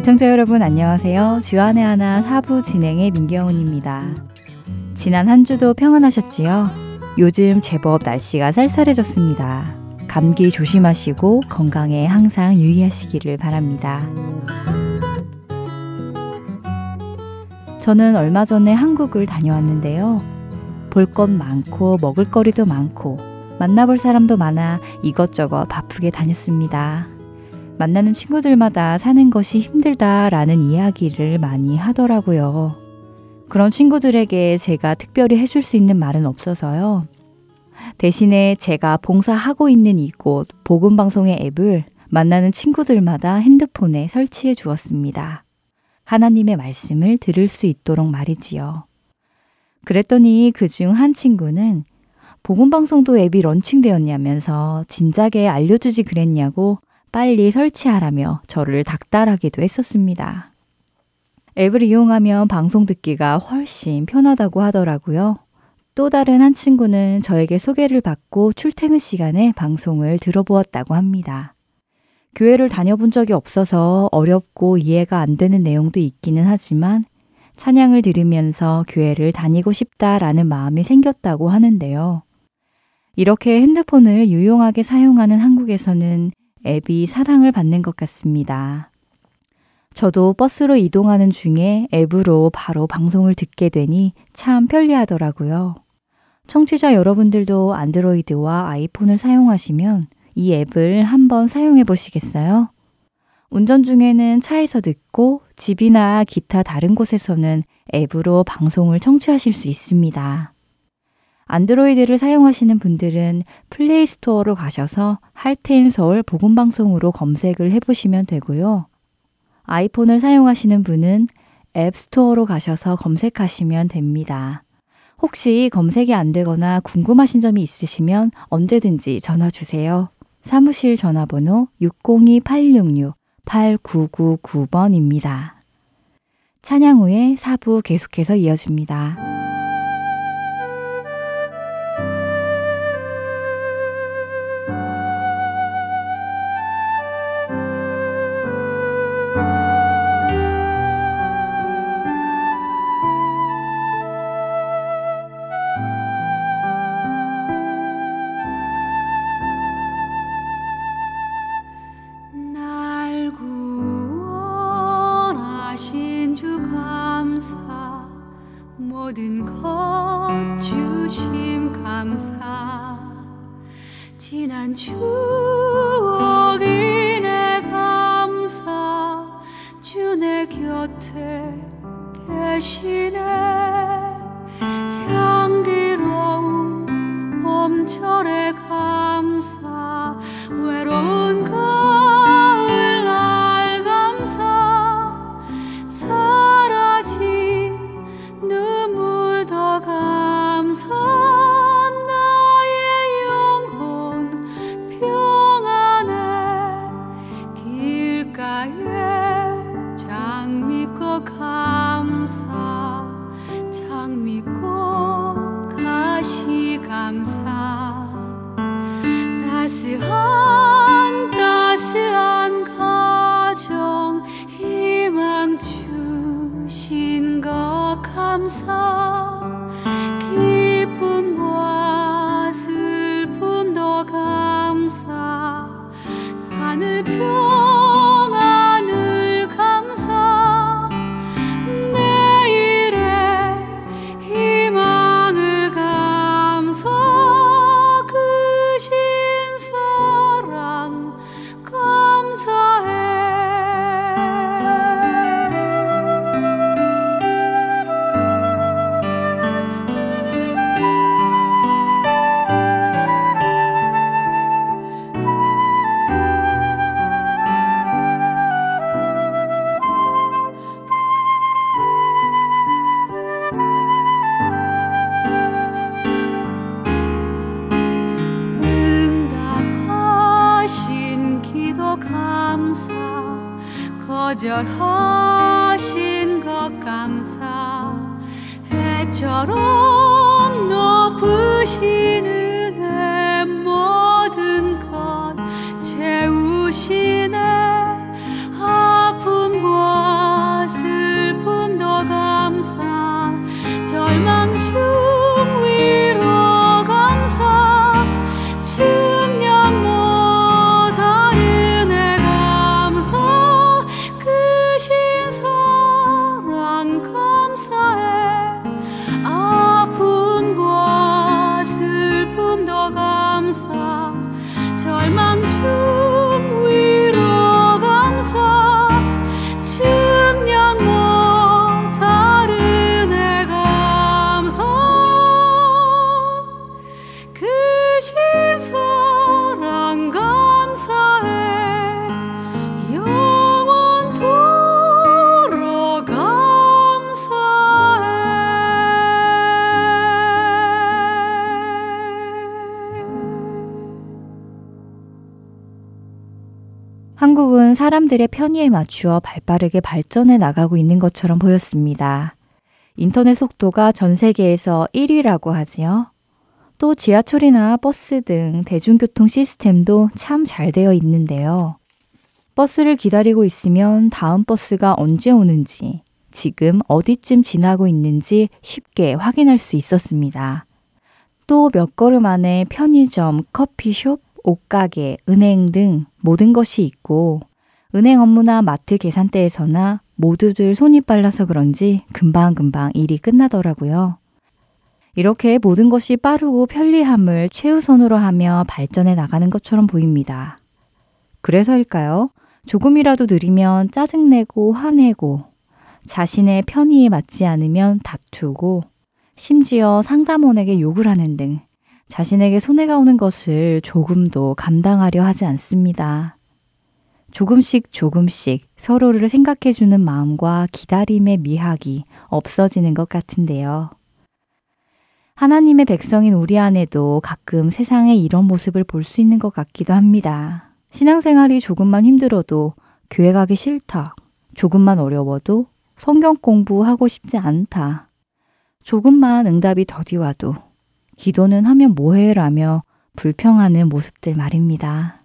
애청자 여러분 안녕하세요. 주안의 하나 사부 진행의 민경훈입니다. 지난 한 주도 평안하셨지요? 요즘 제법 날씨가 쌀쌀해졌습니다. 감기 조심하시고 건강에 항상 유의하시기를 바랍니다. 저는 얼마 전에 한국을 다녀왔는데요. 볼 것 많고 먹을 거리도 많고 만나볼 사람도 많아 이것저것 바쁘게 다녔습니다. 만나는 친구들마다 사는 것이 힘들다라는 이야기를 많이 하더라고요. 그런 친구들에게 제가 특별히 해줄 수 있는 말은 없어서요. 대신에 제가 봉사하고 있는 이곳 복음방송의 앱을 만나는 친구들마다 핸드폰에 설치해 주었습니다. 하나님의 말씀을 들을 수 있도록 말이지요. 그랬더니 그 중 한 친구는 복음방송도 앱이 런칭되었냐면서 진작에 알려주지 그랬냐고 빨리 설치하라며 저를 닥달하기도 했었습니다. 앱을 이용하면 방송 듣기가 훨씬 편하다고 하더라고요. 또 다른 한 친구는 저에게 소개를 받고 출퇴근 시간에 방송을 들어보았다고 합니다. 교회를 다녀본 적이 없어서 어렵고 이해가 안 되는 내용도 있기는 하지만 찬양을 들으면서 교회를 다니고 싶다라는 마음이 생겼다고 하는데요. 이렇게 핸드폰을 유용하게 사용하는 한국에서는 앱이 사랑을 받는 것 같습니다. 저도 버스로 이동하는 중에 앱으로 바로 방송을 듣게 되니 참 편리하더라고요. 청취자 여러분들도 안드로이드와 아이폰을 사용하시면 이 앱을 한번 사용해 보시겠어요? 운전 중에는 차에서 듣고 집이나 기타 다른 곳에서는 앱으로 방송을 청취하실 수 있습니다. 안드로이드를 사용하시는 분들은 Play Store로 가셔서 Heart and Soul 복음 방송으로 검색을 해 보시면 되고요. 아이폰을 사용하시는 분은 App Store로 가셔서 검색하시면 됩니다. 혹시 검색이 안 되거나 궁금하신 점이 있으시면 언제든지 전화 주세요. 사무실 전화번호 602-866-8999번입니다. 찬양 후에 사부 계속해서 이어집니다. 사람들의 편의에 맞추어 발빠르게 발전해 나가고 있는 것처럼 보였습니다. 인터넷 속도가 전 세계에서 1위라고 하지요. 또 지하철이나 버스 등 대중교통 시스템도 참 잘 되어 있는데요. 버스를 기다리고 있으면 다음 버스가 언제 오는지, 지금 어디쯤 지나고 있는지 쉽게 확인할 수 있었습니다. 또 몇 걸음 안에 편의점, 커피숍, 옷가게, 은행 등 모든 것이 있고 은행 업무나 마트 계산대에서나 모두들 손이 빨라서 그런지 금방금방 일이 끝나더라고요. 이렇게 모든 것이 빠르고 편리함을 최우선으로 하며 발전해 나가는 것처럼 보입니다. 그래서일까요? 조금이라도 느리면 짜증내고 화내고 자신의 편의에 맞지 않으면 다투고 심지어 상담원에게 욕을 하는 등 자신에게 손해가 오는 것을 조금도 감당하려 하지 않습니다. 조금씩 조금씩 서로를 생각해주는 마음과 기다림의 미학이 없어지는 것 같은데요. 하나님의 백성인 우리 안에도 가끔 세상에 이런 모습을 볼 수 있는 것 같기도 합니다. 신앙생활이 조금만 힘들어도 교회 가기 싫다. 조금만 어려워도 성경 공부하고 싶지 않다. 조금만 응답이 더디 와도 기도는 하면 뭐해 라며 불평하는 모습들 말입니다.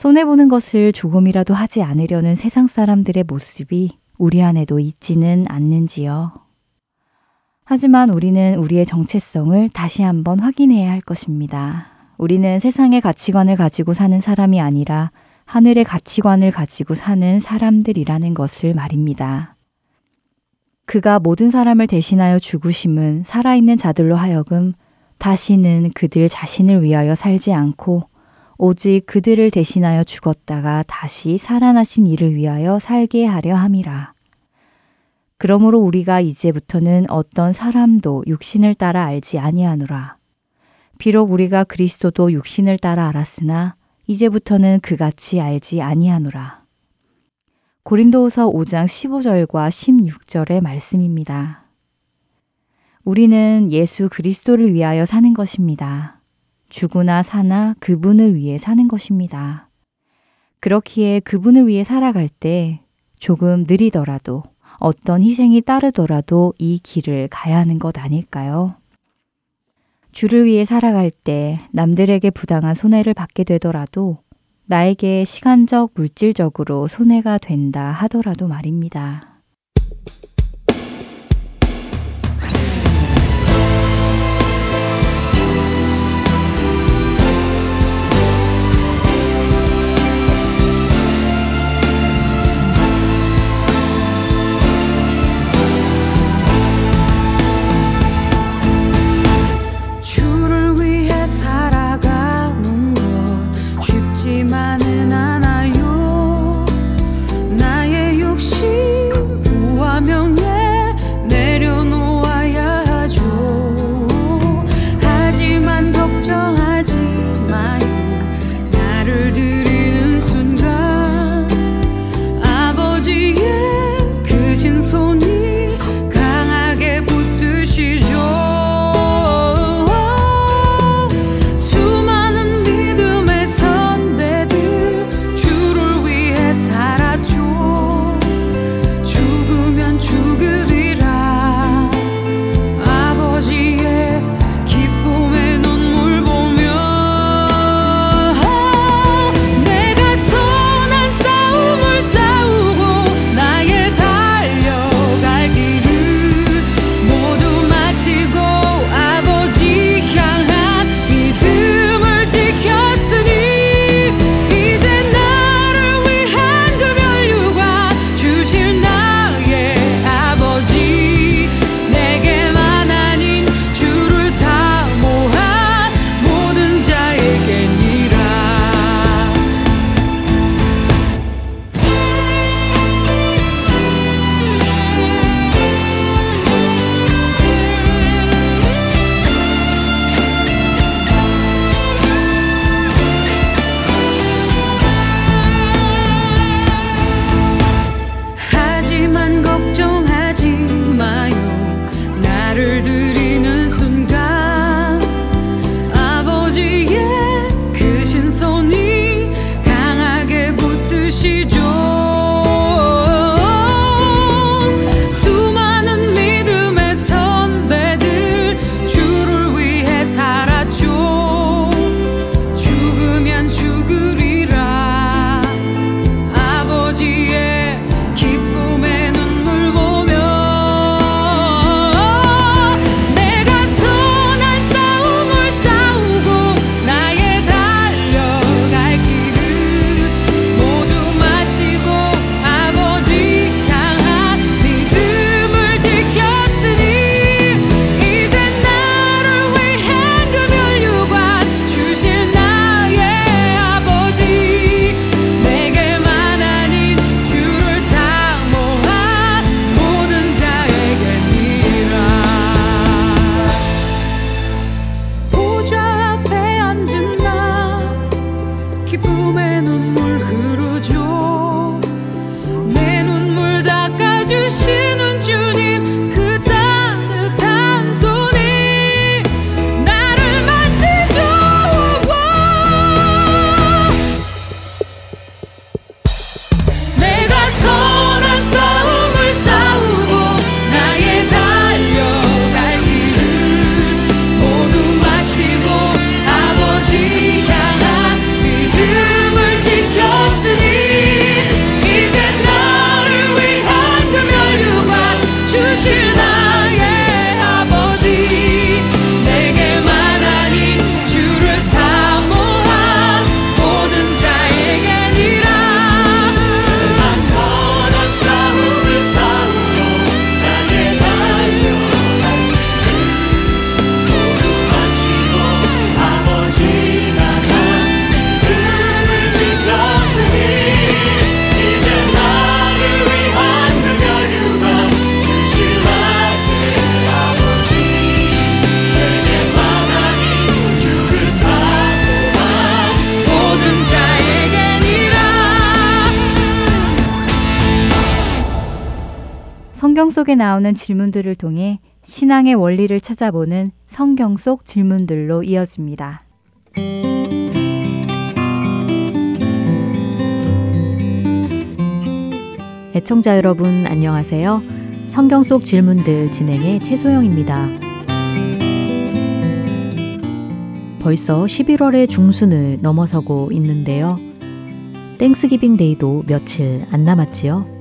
손해보는 것을 조금이라도 하지 않으려는 세상 사람들의 모습이 우리 안에도 있지는 않는지요. 하지만 우리는 우리의 정체성을 다시 한번 확인해야 할 것입니다. 우리는 세상의 가치관을 가지고 사는 사람이 아니라 하늘의 가치관을 가지고 사는 사람들이라는 것을 말입니다. 그가 모든 사람을 대신하여 죽으심은 살아있는 자들로 하여금 다시는 그들 자신을 위하여 살지 않고 오직 그들을 대신하여 죽었다가 다시 살아나신 이를 위하여 살게 하려 함이라. 그러므로 우리가 이제부터는 어떤 사람도 육신을 따라 알지 아니하노라. 비록 우리가 그리스도도 육신을 따라 알았으나 이제부터는 그같이 알지 아니하노라. 고린도후서 5장 15절과 16절의 말씀입니다. 우리는 예수 그리스도를 위하여 사는 것입니다. 죽으나 사나 그분을 위해 사는 것입니다. 그렇기에 그분을 위해 살아갈 때 조금 느리더라도 어떤 희생이 따르더라도 이 길을 가야 하는 것 아닐까요? 주를 위해 살아갈 때 남들에게 부당한 손해를 받게 되더라도 나에게 시간적, 물질적으로 손해가 된다 하더라도 말입니다. 속에 나오는 질문들을 통해 신앙의 원리를 찾아보는 성경 속 질문들로 이어집니다. 애청자 여러분 안녕하세요. 성경 속 질문들 진행의 최소영입니다. 벌써 11월의 중순을 넘어서고 있는데요. Thanksgiving Day도 며칠 안 남았지요.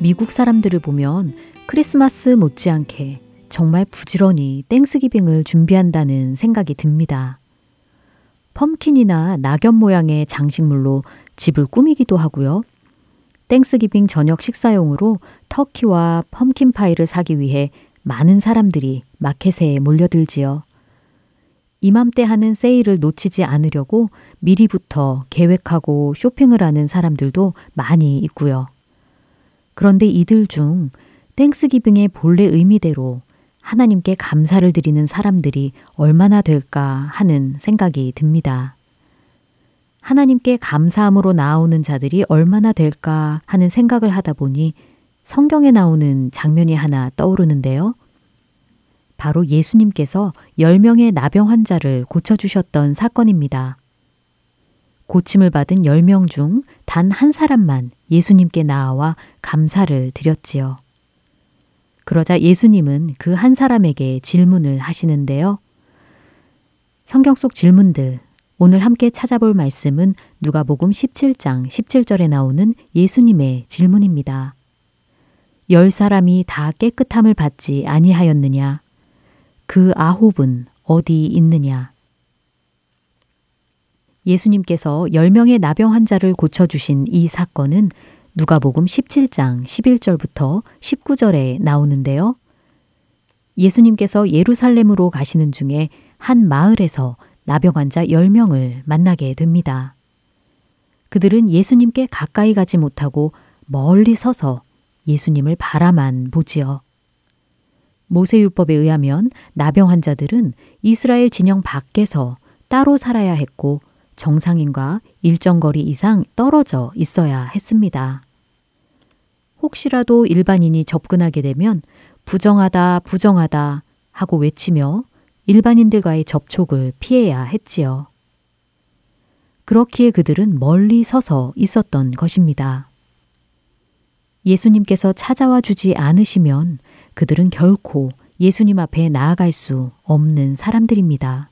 미국 사람들을 보면 크리스마스 못지않게 정말 부지런히 Thanksgiving을 준비한다는 생각이 듭니다. pumpkin이나 낙엽 모양의 장식물로 집을 꾸미기도 하고요. Thanksgiving 저녁 식사용으로 turkey와 pumpkin pie를 사기 위해 많은 사람들이 마켓에 몰려들지요. 이맘때 하는 세일을 놓치지 않으려고 미리부터 계획하고 쇼핑을 하는 사람들도 많이 있고요. 그런데 이들 중 땡스기빙의 본래 의미대로 하나님께 감사를 드리는 사람들이 얼마나 될까 하는 생각이 듭니다. 하나님께 감사함으로 나오는 자들이 얼마나 될까 하는 생각을 하다 보니 성경에 나오는 장면이 하나 떠오르는데요. 바로 예수님께서 10명의 나병 환자를 고쳐주셨던 사건입니다. 고침을 받은 10명 중 단 한 사람만 예수님께 나와 감사를 드렸지요. 그러자 예수님은 그 한 사람에게 질문을 하시는데요. 성경 속 질문들, 오늘 함께 찾아볼 말씀은 누가복음 17장 17절에 나오는 예수님의 질문입니다. 열 사람이 다 깨끗함을 받지 아니하였느냐? 그 아홉은 어디 있느냐? 예수님께서 10명의 나병 환자를 고쳐주신 이 사건은 누가복음 17장 11절부터 19절에 나오는데요. 예수님께서 예루살렘으로 가시는 중에 한 마을에서 나병 환자 10명을 만나게 됩니다. 그들은 예수님께 가까이 가지 못하고 멀리 서서 예수님을 바라만 보지요. 모세율법에 의하면 나병 환자들은 이스라엘 진영 밖에서 따로 살아야 했고 정상인과 일정 거리 이상 떨어져 있어야 했습니다. 혹시라도 일반인이 접근하게 되면 부정하다, 부정하다 하고 외치며 일반인들과의 접촉을 피해야 했지요. 그렇기에 그들은 멀리 서서 있었던 것입니다. 예수님께서 찾아와 주지 않으시면 그들은 결코 예수님 앞에 나아갈 수 없는 사람들입니다.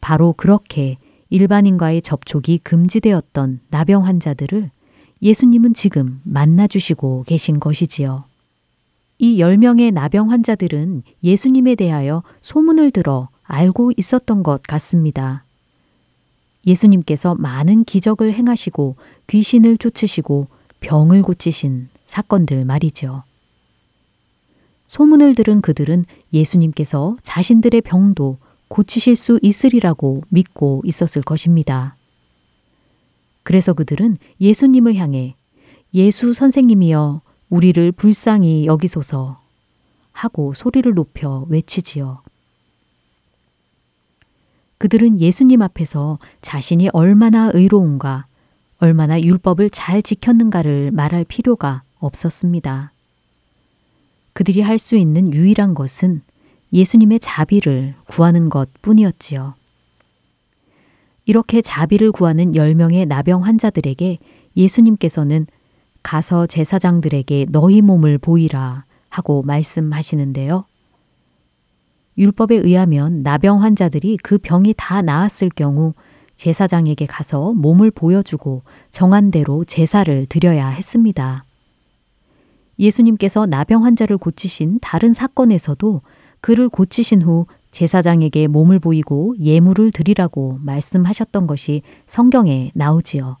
바로 그렇게 일반인과의 접촉이 금지되었던 나병 환자들을 예수님은 지금 만나주시고 계신 것이지요. 이 10명의 나병 환자들은 예수님에 대하여 소문을 들어 알고 있었던 것 같습니다. 예수님께서 많은 기적을 행하시고 귀신을 쫓으시고 병을 고치신 사건들 말이죠. 소문을 들은 그들은 예수님께서 자신들의 병도 고치실 수 있으리라고 믿고 있었을 것입니다. 그래서 그들은 예수님을 향해 예수 선생님이여 우리를 불쌍히 여기소서 하고 소리를 높여 외치지요. 그들은 예수님 앞에서 자신이 얼마나 의로운가, 얼마나 율법을 잘 지켰는가를 말할 필요가 없었습니다. 그들이 할 수 있는 유일한 것은 예수님의 자비를 구하는 것 뿐이었지요. 이렇게 자비를 구하는 10명의 나병 환자들에게 예수님께서는 가서 제사장들에게 너희 몸을 보이라 하고 말씀하시는데요. 율법에 의하면 나병 환자들이 그 병이 다 나았을 경우 제사장에게 가서 몸을 보여주고 정한 대로 제사를 드려야 했습니다. 예수님께서 나병 환자를 고치신 다른 사건에서도 그를 고치신 후 제사장에게 몸을 보이고 예물을 드리라고 말씀하셨던 것이 성경에 나오지요.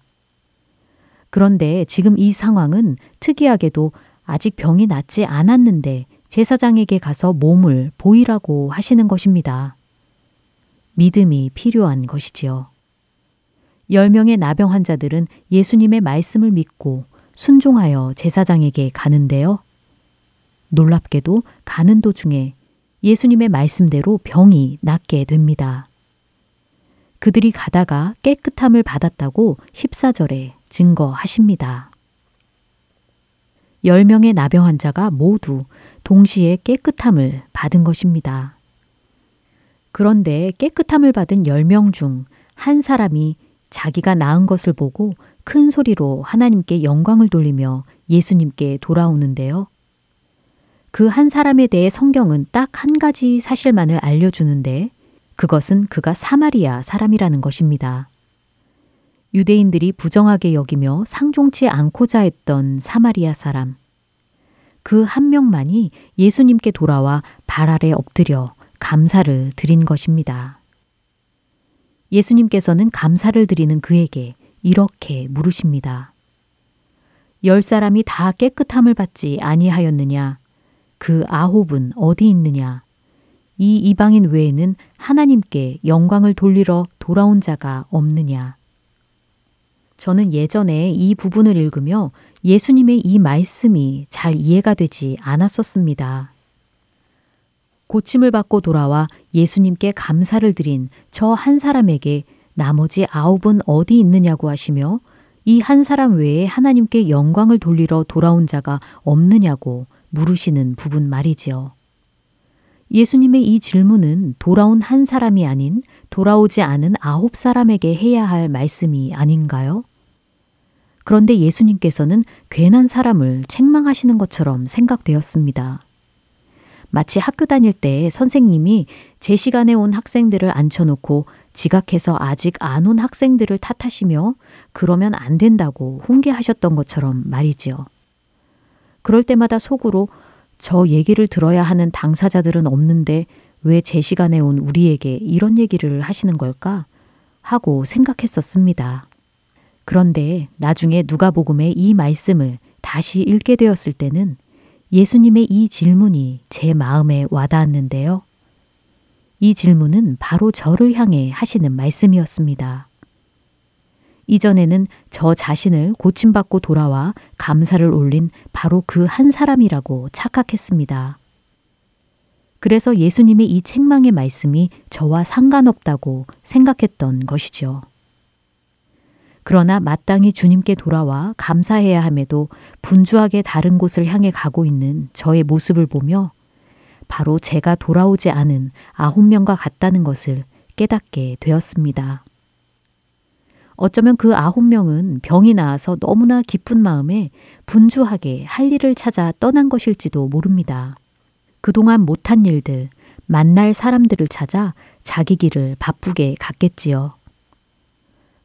그런데 지금 이 상황은 특이하게도 아직 병이 낫지 않았는데 제사장에게 가서 몸을 보이라고 하시는 것입니다. 믿음이 필요한 것이지요. 10명의 나병 환자들은 예수님의 말씀을 믿고 순종하여 제사장에게 가는데요. 놀랍게도 가는 도중에 예수님의 말씀대로 병이 낫게 됩니다. 그들이 가다가 깨끗함을 받았다고 14절에 증거하십니다. 10명의 나병 환자가 모두 동시에 깨끗함을 받은 것입니다. 그런데 깨끗함을 받은 10명 중 한 사람이 자기가 나은 것을 보고 큰 소리로 하나님께 영광을 돌리며 예수님께 돌아오는데요. 그 한 사람에 대해 성경은 딱 한 가지 사실만을 알려주는데 그것은 그가 사마리아 사람이라는 것입니다. 유대인들이 부정하게 여기며 상종치 않고자 했던 사마리아 사람. 그 한 명만이 예수님께 돌아와 발 아래 엎드려 감사를 드린 것입니다. 예수님께서는 감사를 드리는 그에게 이렇게 물으십니다. 열 사람이 다 깨끗함을 받지 아니하였느냐? 그 아홉은 어디 있느냐? 이 이방인 외에는 하나님께 영광을 돌리러 돌아온 자가 없느냐? 저는 예전에 이 부분을 읽으며 예수님의 이 말씀이 잘 이해가 되지 않았었습니다. 고침을 받고 돌아와 예수님께 감사를 드린 저 한 사람에게 나머지 아홉은 어디 있느냐고 하시며 이 한 사람 외에 하나님께 영광을 돌리러 돌아온 자가 없느냐고 물으시는 부분 말이지요. 예수님의 이 질문은 돌아온 한 사람이 아닌 돌아오지 않은 아홉 사람에게 해야 할 말씀이 아닌가요? 그런데 예수님께서는 괜한 사람을 책망하시는 것처럼 생각되었습니다. 마치 학교 다닐 때 선생님이 제 시간에 온 학생들을 앉혀놓고 지각해서 아직 안 온 학생들을 탓하시며 그러면 안 된다고 훈계하셨던 것처럼 말이지요. 그럴 때마다 속으로 저 얘기를 들어야 하는 당사자들은 없는데 왜 제 시간에 온 우리에게 이런 얘기를 하시는 걸까? 하고 생각했었습니다. 그런데 나중에 누가복음의 이 말씀을 다시 읽게 되었을 때는 예수님의 이 질문이 제 마음에 와닿았는데요. 이 질문은 바로 저를 향해 하시는 말씀이었습니다. 이전에는 저 자신을 고침받고 돌아와 감사를 올린 바로 그 한 사람이라고 착각했습니다. 그래서 예수님의 이 책망의 말씀이 저와 상관없다고 생각했던 것이죠. 그러나 마땅히 주님께 돌아와 감사해야 함에도 분주하게 다른 곳을 향해 가고 있는 저의 모습을 보며 바로 제가 돌아오지 않은 아홉 명과 같다는 것을 깨닫게 되었습니다. 어쩌면 그 아홉 명은 병이 나아서 너무나 기쁜 마음에 분주하게 할 일을 찾아 떠난 것일지도 모릅니다. 그동안 못한 일들, 만날 사람들을 찾아 자기 길을 바쁘게 갔겠지요.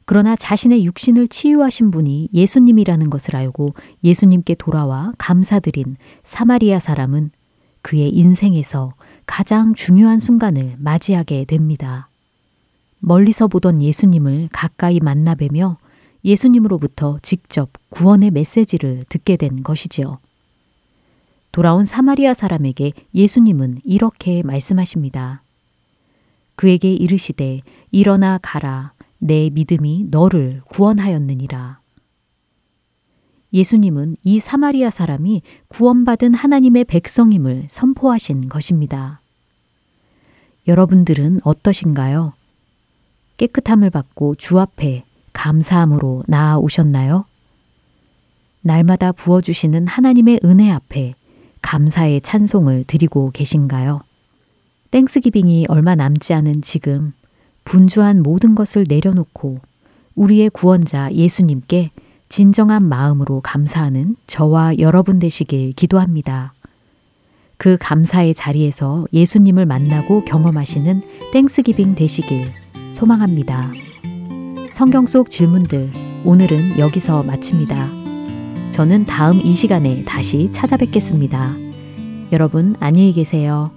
그러나 자신의 육신을 치유하신 분이 예수님이라는 것을 알고 예수님께 돌아와 감사드린 사마리아 사람은 그의 인생에서 가장 중요한 순간을 맞이하게 됩니다. 멀리서 보던 예수님을 가까이 만나 뵈며 예수님으로부터 직접 구원의 메시지를 듣게 된 것이지요. 돌아온 사마리아 사람에게 예수님은 이렇게 말씀하십니다. 그에게 이르시되 일어나 가라 내 믿음이 너를 구원하였느니라. 예수님은 이 사마리아 사람이 구원받은 하나님의 백성임을 선포하신 것입니다. 여러분들은 어떠신가요? 깨끗함을 받고 주 앞에 감사함으로 나아오셨나요? 날마다 부어주시는 하나님의 은혜 앞에 감사의 찬송을 드리고 계신가요? 땡스기빙이 얼마 남지 않은 지금 분주한 모든 것을 내려놓고 우리의 구원자 예수님께 진정한 마음으로 감사하는 저와 여러분 되시길 기도합니다. 그 감사의 자리에서 예수님을 만나고 경험하시는 땡스기빙 되시길 소망합니다. 성경 속 질문들 오늘은 여기서 마칩니다. 저는 다음 이 시간에 다시 찾아뵙겠습니다. 여러분 안녕히 계세요.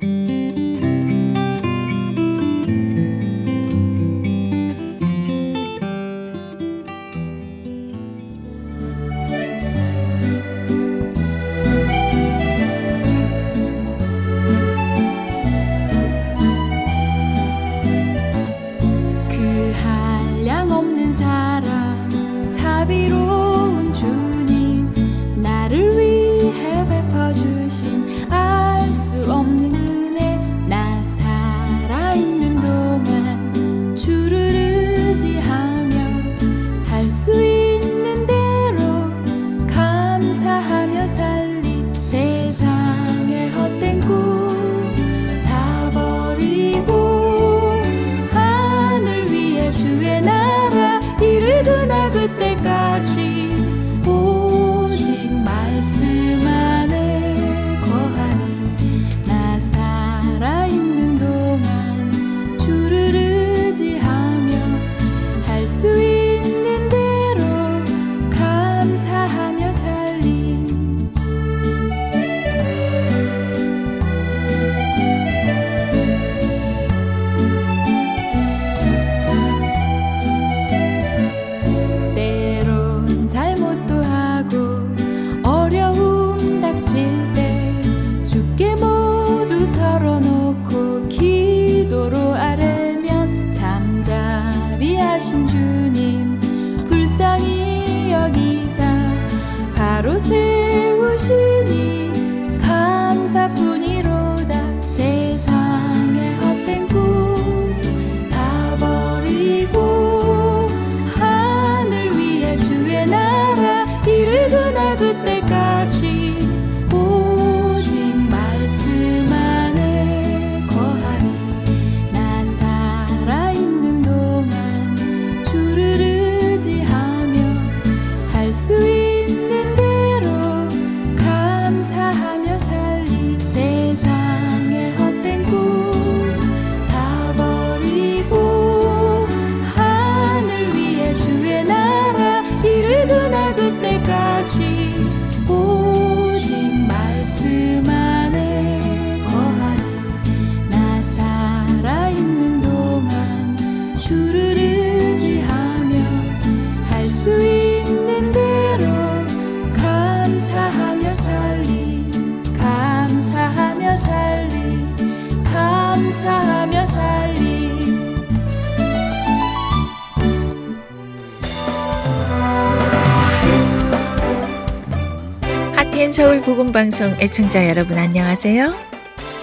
복음 방송 애청자 여러분 안녕하세요.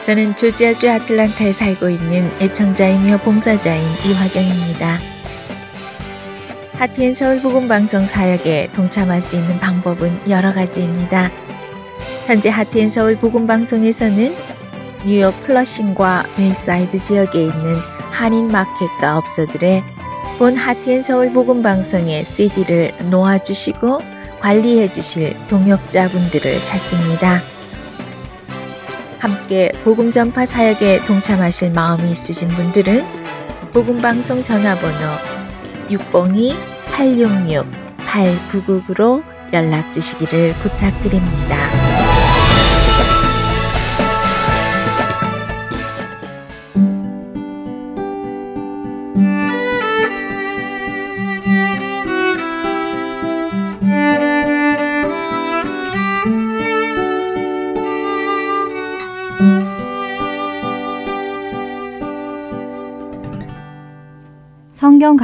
저는 조지아주 아틀란타에 살고 있는 애청자이며 봉사자인 이화경입니다. Heart and Soul 복음 방송 사역에 동참할 수 있는 방법은 여러 가지입니다. 현재 Heart and Soul 복음 방송에서는 뉴욕 플러싱과 베이사이드 지역에 있는 한인 마켓과 업소들에 본 Heart and Soul 복음 방송의 CD를 놓아 주시고 관리해 주실 동역자분들을 찾습니다. 함께 복음 전파 사역에 동참하실 마음이 있으신 분들은 복음 방송 전화번호 602-866-8999로 연락 주시기를 부탁드립니다.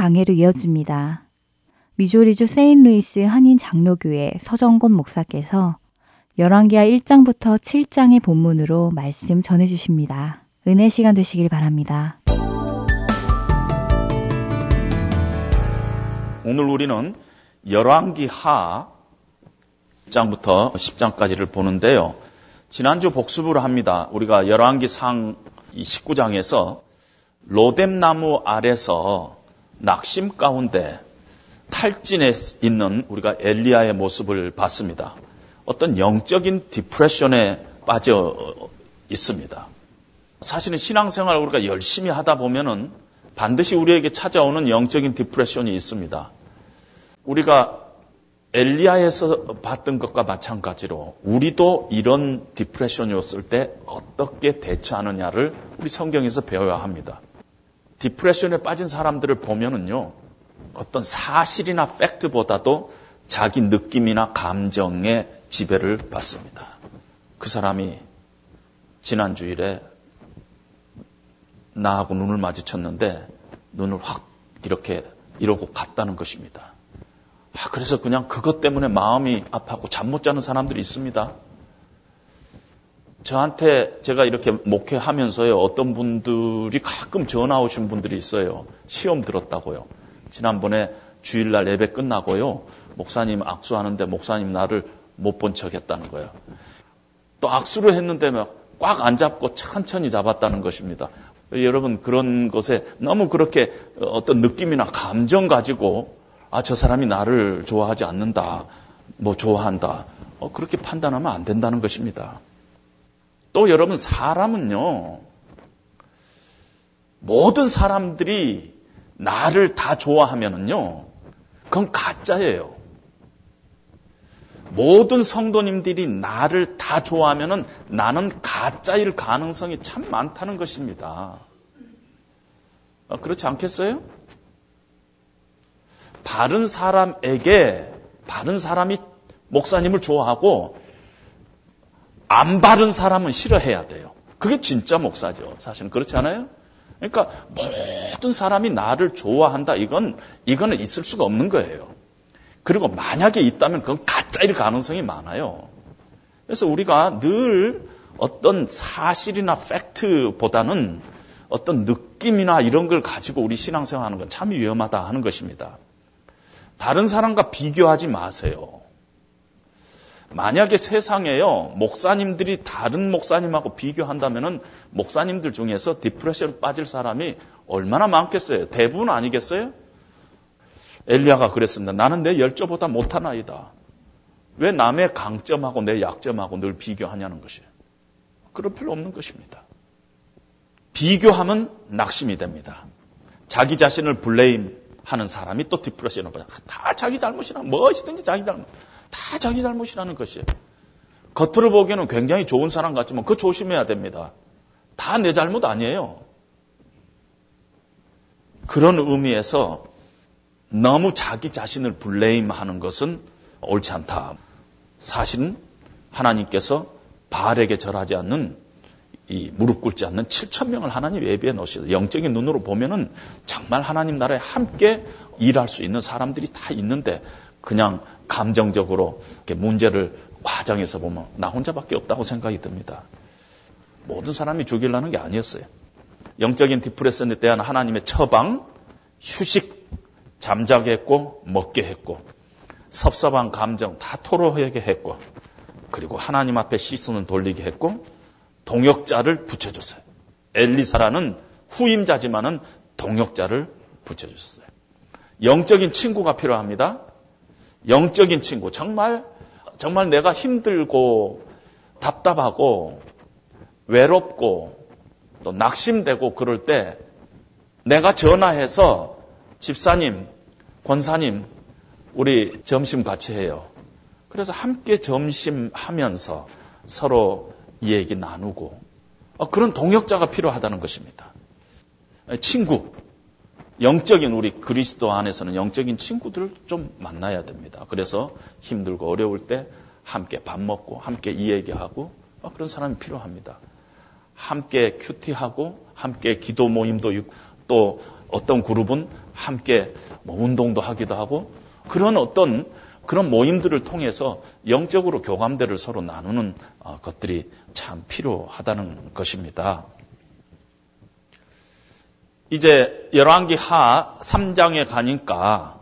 강해로 이어집니다. 미조리주 세인루이스 한인 장로교회 서정곤 목사께서 열왕기하 1장부터 7장의 본문으로 말씀 전해 주십니다. 은혜 시간 되시길 바랍니다. 오늘 우리는 열왕기하 1장부터 10장까지를 보는데요. 지난주 복습을 합니다. 우리가 열왕기상 19장에서 로뎀나무 아래서 낙심 가운데 탈진해 있는 우리가 엘리야의 모습을 봤습니다. 어떤 영적인 depression에 빠져 있습니다. 사실은 신앙생활 을 우리가 열심히 하다 보면은 반드시 우리에게 찾아오는 영적인 depression이 있습니다. 우리가 엘리야에서 봤던 것과 마찬가지로 우리도 이런 depression이 있을 때 어떻게 대처하느냐를 우리 성경에서 배워야 합니다. 디프레션에 빠진 사람들을 보면은요, 어떤 사실이나 팩트보다도 자기 느낌이나 감정의 지배를 받습니다. 그 사람이 지난 주일에 나하고 눈을 마주쳤는데 눈을 확 이렇게 이러고 갔다는 것입니다. 아, 그래서 그냥 그것 때문에 마음이 아파하고 잠 못 자는 사람들이 있습니다. 저한테 제가 이렇게 목회하면서요, 어떤 분들이 가끔 전화 오신 분들이 있어요. 시험 들었다고요. 지난번에 주일날 예배 끝나고요, 목사님 악수하는데 목사님 나를 못 본 척 했다는 거예요. 또 악수를 했는데 꽉 안 잡고 천천히 잡았다는 것입니다. 여러분 그런 것에 너무 그렇게 어떤 느낌이나 감정 가지고 아, 저 사람이 나를 좋아하지 않는다, 뭐 좋아한다, 어, 그렇게 판단하면 안 된다는 것입니다. 또 여러분 사람은요 모든 사람들이 나를 다 좋아하면은요 그건 가짜예요. 모든 성도님들이 나를 다 좋아하면은 나는 가짜일 가능성이 참 많다는 것입니다. 어, 그렇지 않겠어요? 바른 사람에게 바른 사람이 목사님을 좋아하고 안 바른 사람은 싫어해야 돼요. 그게 진짜 목사죠. 사실은 그렇지 않아요? 그러니까 모든 사람이 나를 좋아한다. 이건 이거는 있을 수가 없는 거예요. 그리고 만약에 있다면 그건 가짜일 가능성이 많아요. 그래서 우리가 늘 어떤 사실이나 팩트보다는 어떤 느낌이나 이런 걸 가지고 우리 신앙생활 하는 건 참 위험하다 하는 것입니다. 다른 사람과 비교하지 마세요. 만약에 세상에요, 목사님들이 다른 목사님하고 비교한다면은 목사님들 중에서 디프레션 빠질 사람이 얼마나 많겠어요? 대부분 아니겠어요? 엘리야가 그랬습니다. 나는 내 열조보다 못한 아이다. 왜 남의 강점하고 내 약점하고 늘 비교하냐는 것이에요. 그럴 필요 없는 것입니다. 비교하면 낙심이 됩니다. 자기 자신을 블레임 하는 사람이 또 디프레션을 받아. 다 자기 잘못이라 무엇이든지 자기 잘못. 다 자기 잘못이라는 것이에요. 겉으로 보기에는 굉장히 좋은 사람 같지만 그 조심해야 됩니다. 다 내 잘못 아니에요. 그런 의미에서 너무 자기 자신을 블레임하는 것은 옳지 않다. 사실은 하나님께서 바알에게 절하지 않는 이 무릎 꿇지 않는 7천 명을 하나님 예비해 놓으시다. 영적인 눈으로 보면은 정말 하나님 나라에 함께 일할 수 있는 사람들이 다 있는데 그냥 감정적으로 문제를 과정에서 보면 나 혼자밖에 없다고 생각이 듭니다. 모든 사람이 죽이려는 게 아니었어요. 영적인 디프레션에 대한 하나님의 처방, 휴식, 잠자게 했고 먹게 했고 섭섭한 감정 다 토로하게 했고 그리고 하나님 앞에 시선을 돌리게 했고 동역자를 붙여줬어요. 엘리사라는 후임자지만은 동역자를 붙여줬어요. 영적인 친구가 필요합니다. 영적인 친구. 정말, 정말 내가 힘들고 답답하고 외롭고 또 낙심되고 그럴 때 내가 전화해서 집사님, 권사님, 우리 점심 같이 해요. 그래서 함께 점심하면서 서로 얘기 나누고 어, 그런 동역자가 필요하다는 것입니다. 친구, 영적인 우리 그리스도 안에서는 영적인 친구들을 좀 만나야 됩니다. 그래서 힘들고 어려울 때 함께 밥 먹고 함께 이야기하고 어, 그런 사람이 필요합니다. 함께 큐티하고 함께 기도 모임도 또 어떤 그룹은 함께 뭐 운동도 하기도 하고 그런 어떤 그런 모임들을 통해서 영적으로 교감대를 서로 나누는 어, 것들이 참 필요하다는 것입니다. 이제 열왕기 하 3장에 가니까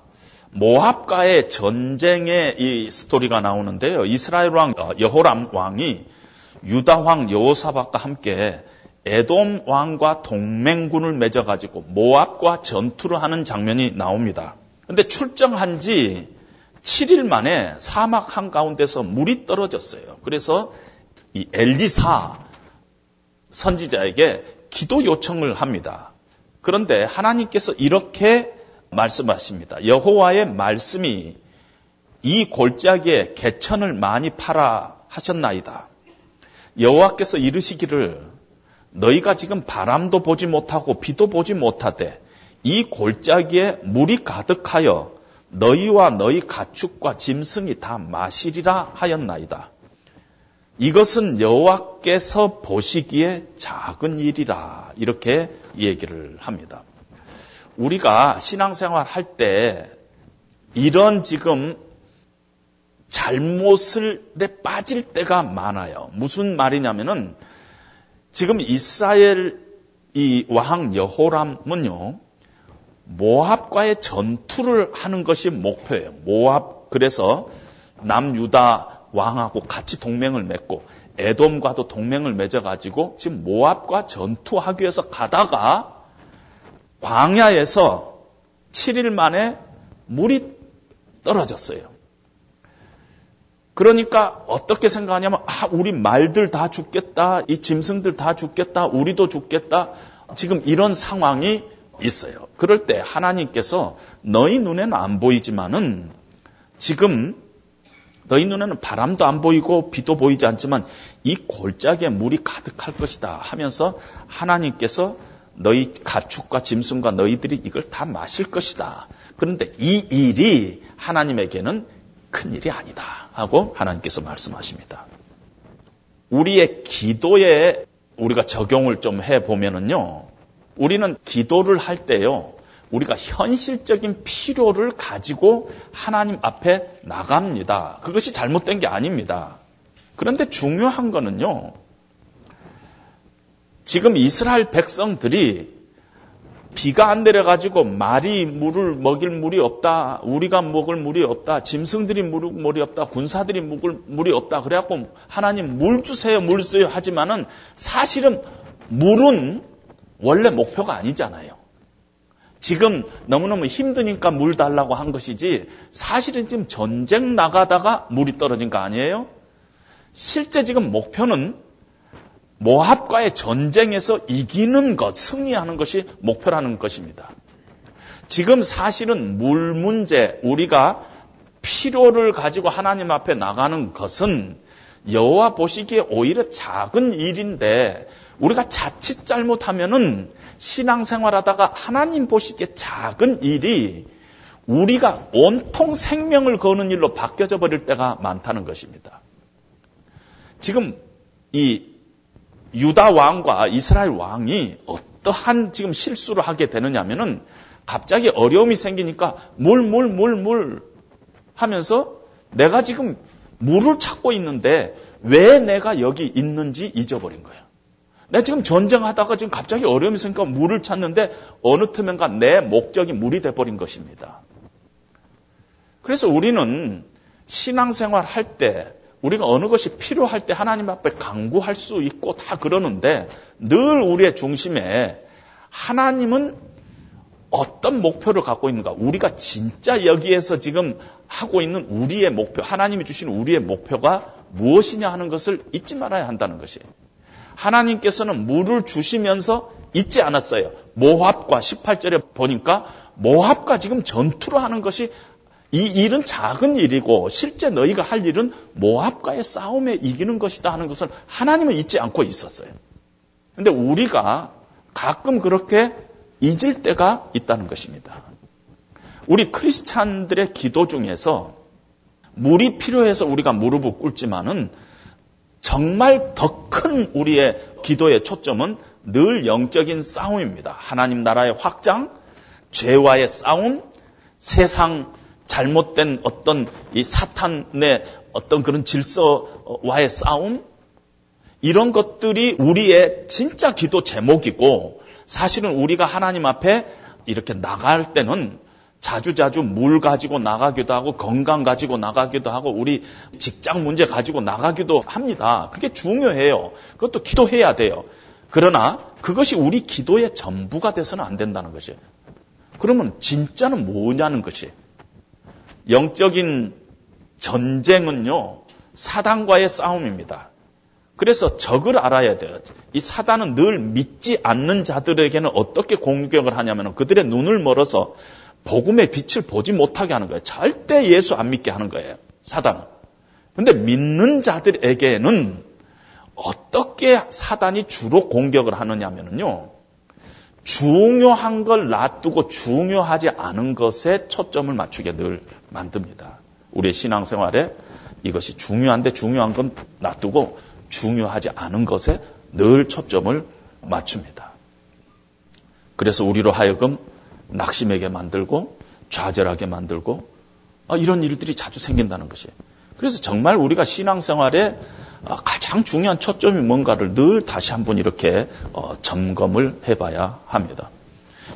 모압과의 전쟁의 이 스토리가 나오는데요. 이스라엘 왕 어, 여호람 왕이 유다 왕 여호사박과 함께 에돔 왕과 동맹군을 맺어 가지고 모압과 전투를 하는 장면이 나옵니다. 근데 출정한 지 7일 만에 사막 한가운데서 물이 떨어졌어요. 그래서 이 엘리사 선지자에게 기도 요청을 합니다. 그런데 하나님께서 이렇게 말씀하십니다. 여호와의 말씀이 이 골짜기에 개천을 많이 팔아 하셨나이다. 여호와께서 이르시기를 너희가 지금 바람도 보지 못하고 비도 보지 못하되 이 골짜기에 물이 가득하여 너희와 너희 가축과 짐승이 다 마시리라 하였나이다. 이것은 여호와께서 보시기에 작은 일이라 이렇게 얘기를 합니다. 우리가 신앙생활 할 때 이런 지금 잘못을에 빠질 때가 많아요. 무슨 말이냐면은 지금 이스라엘 이 왕 여호람은요 모압과의 전투를 하는 것이 목표예요. 모압 그래서 남유다 왕하고 같이 동맹을 맺고 에돔과도 동맹을 맺어가지고 지금 모압과 전투하기 위해서 가다가 광야에서 7일 만에 물이 떨어졌어요. 그러니까 어떻게 생각하냐면 아 우리 말들 다 죽겠다 이 짐승들 다 죽겠다 우리도 죽겠다 지금 이런 상황이 있어요. 그럴 때 하나님께서 너희 눈에는 안 보이지만은 지금 너희 눈에는 바람도 안 보이고 비도 보이지 않지만 이 골짜기에 물이 가득할 것이다 하면서 하나님께서 너희 가축과 짐승과 너희들이 이걸 다 마실 것이다. 그런데 이 일이 하나님에게는 큰 일이 아니다 하고 하나님께서 말씀하십니다. 우리의 기도에 우리가 적용을 좀 해 보면은요. 우리는 기도를 할 때요. 우리가 현실적인 필요를 가지고 하나님 앞에 나갑니다. 그것이 잘못된 게 아닙니다. 그런데 중요한 거는요. 지금 이스라엘 백성들이 비가 안 내려가지고 말이 물을 먹일 물이 없다. 우리가 먹을 물이 없다. 짐승들이 먹을 물이 없다. 군사들이 먹을 물이 없다. 그래갖고 하나님 물 주세요, 물 주세요 하지만은 사실은 물은 원래 목표가 아니잖아요. 지금 너무너무 힘드니까 물 달라고 한 것이지 사실은 지금 전쟁 나가다가 물이 떨어진 거 아니에요? 실제 지금 목표는 모합과의 전쟁에서 이기는 것, 승리하는 것이 목표라는 것입니다. 지금 사실은 물 문제, 우리가 필요를 가지고 하나님 앞에 나가는 것은 여호와 보시기에 오히려 작은 일인데 우리가 자칫 잘못하면은 신앙생활 하다가 하나님 보시기에 작은 일이 우리가 온통 생명을 거는 일로 바뀌어져 버릴 때가 많다는 것입니다. 지금 이 유다 왕과 이스라엘 왕이 어떠한 지금 실수를 하게 되느냐면은 갑자기 어려움이 생기니까 물, 물, 물, 물 하면서 내가 지금 물을 찾고 있는데 왜 내가 여기 있는지 잊어버린 거예요. 내가 지금 전쟁하다가 지금 갑자기 어려움이 생기니까 물을 찾는데 어느 틈엔가 내 목적이 물이 돼버린 것입니다. 그래서 우리는 신앙생활 할 때 우리가 어느 것이 필요할 때 하나님 앞에 강구할 수 있고 다 그러는데 늘 우리의 중심에 하나님은 어떤 목표를 갖고 있는가? 우리가 진짜 여기에서 지금 하고 있는 우리의 목표, 하나님이 주신 우리의 목표가 무엇이냐 하는 것을 잊지 말아야 한다는 것이. 하나님께서는 물을 주시면서 잊지 않았어요. 모합과 18절에 보니까 모합과 지금 전투를 하는 것이 이 일은 작은 일이고 실제 너희가 할 일은 모합과의 싸움에 이기는 것이다 하는 것을 하나님은 잊지 않고 있었어요. 근데 우리가 가끔 그렇게 잊을 때가 있다는 것입니다. 우리 크리스찬들의 기도 중에서 물이 필요해서 우리가 무릎을 꿇지만은 정말 더 큰 우리의 기도의 초점은 늘 영적인 싸움입니다. 하나님 나라의 확장, 죄와의 싸움, 세상 잘못된 어떤 이 사탄의 어떤 그런 질서와의 싸움, 이런 것들이 우리의 진짜 기도 제목이고 사실은 우리가 하나님 앞에 이렇게 나갈 때는 자주자주 물 가지고 나가기도 하고 건강 가지고 나가기도 하고 우리 직장 문제 가지고 나가기도 합니다. 그게 중요해요. 그것도 기도해야 돼요. 그러나 그것이 우리 기도의 전부가 돼서는 안 된다는 것이에요. 그러면 진짜는 뭐냐는 것이 영적인 전쟁은요 사단과의 싸움입니다. 그래서 적을 알아야 돼요. 이 사단은 늘 믿지 않는 자들에게는 어떻게 공격을 하냐면 그들의 눈을 멀어서 복음의 빛을 보지 못하게 하는 거예요. 절대 예수 안 믿게 하는 거예요. 사단은. 근데 믿는 자들에게는 어떻게 사단이 주로 공격을 하느냐면요. 중요한 걸 놔두고 중요하지 않은 것에 초점을 맞추게 늘 만듭니다. 우리의 신앙생활에 이것이 중요한데 중요한 건 놔두고 중요하지 않은 것에 늘 초점을 맞춥니다. 그래서 우리로 하여금 낙심하게 만들고 좌절하게 만들고 아, 이런 일들이 자주 생긴다는 것이에요. 그래서 정말 우리가 신앙생활에 아, 가장 중요한 초점이 뭔가를 늘 다시 한번 이렇게 어, 점검을 해봐야 합니다.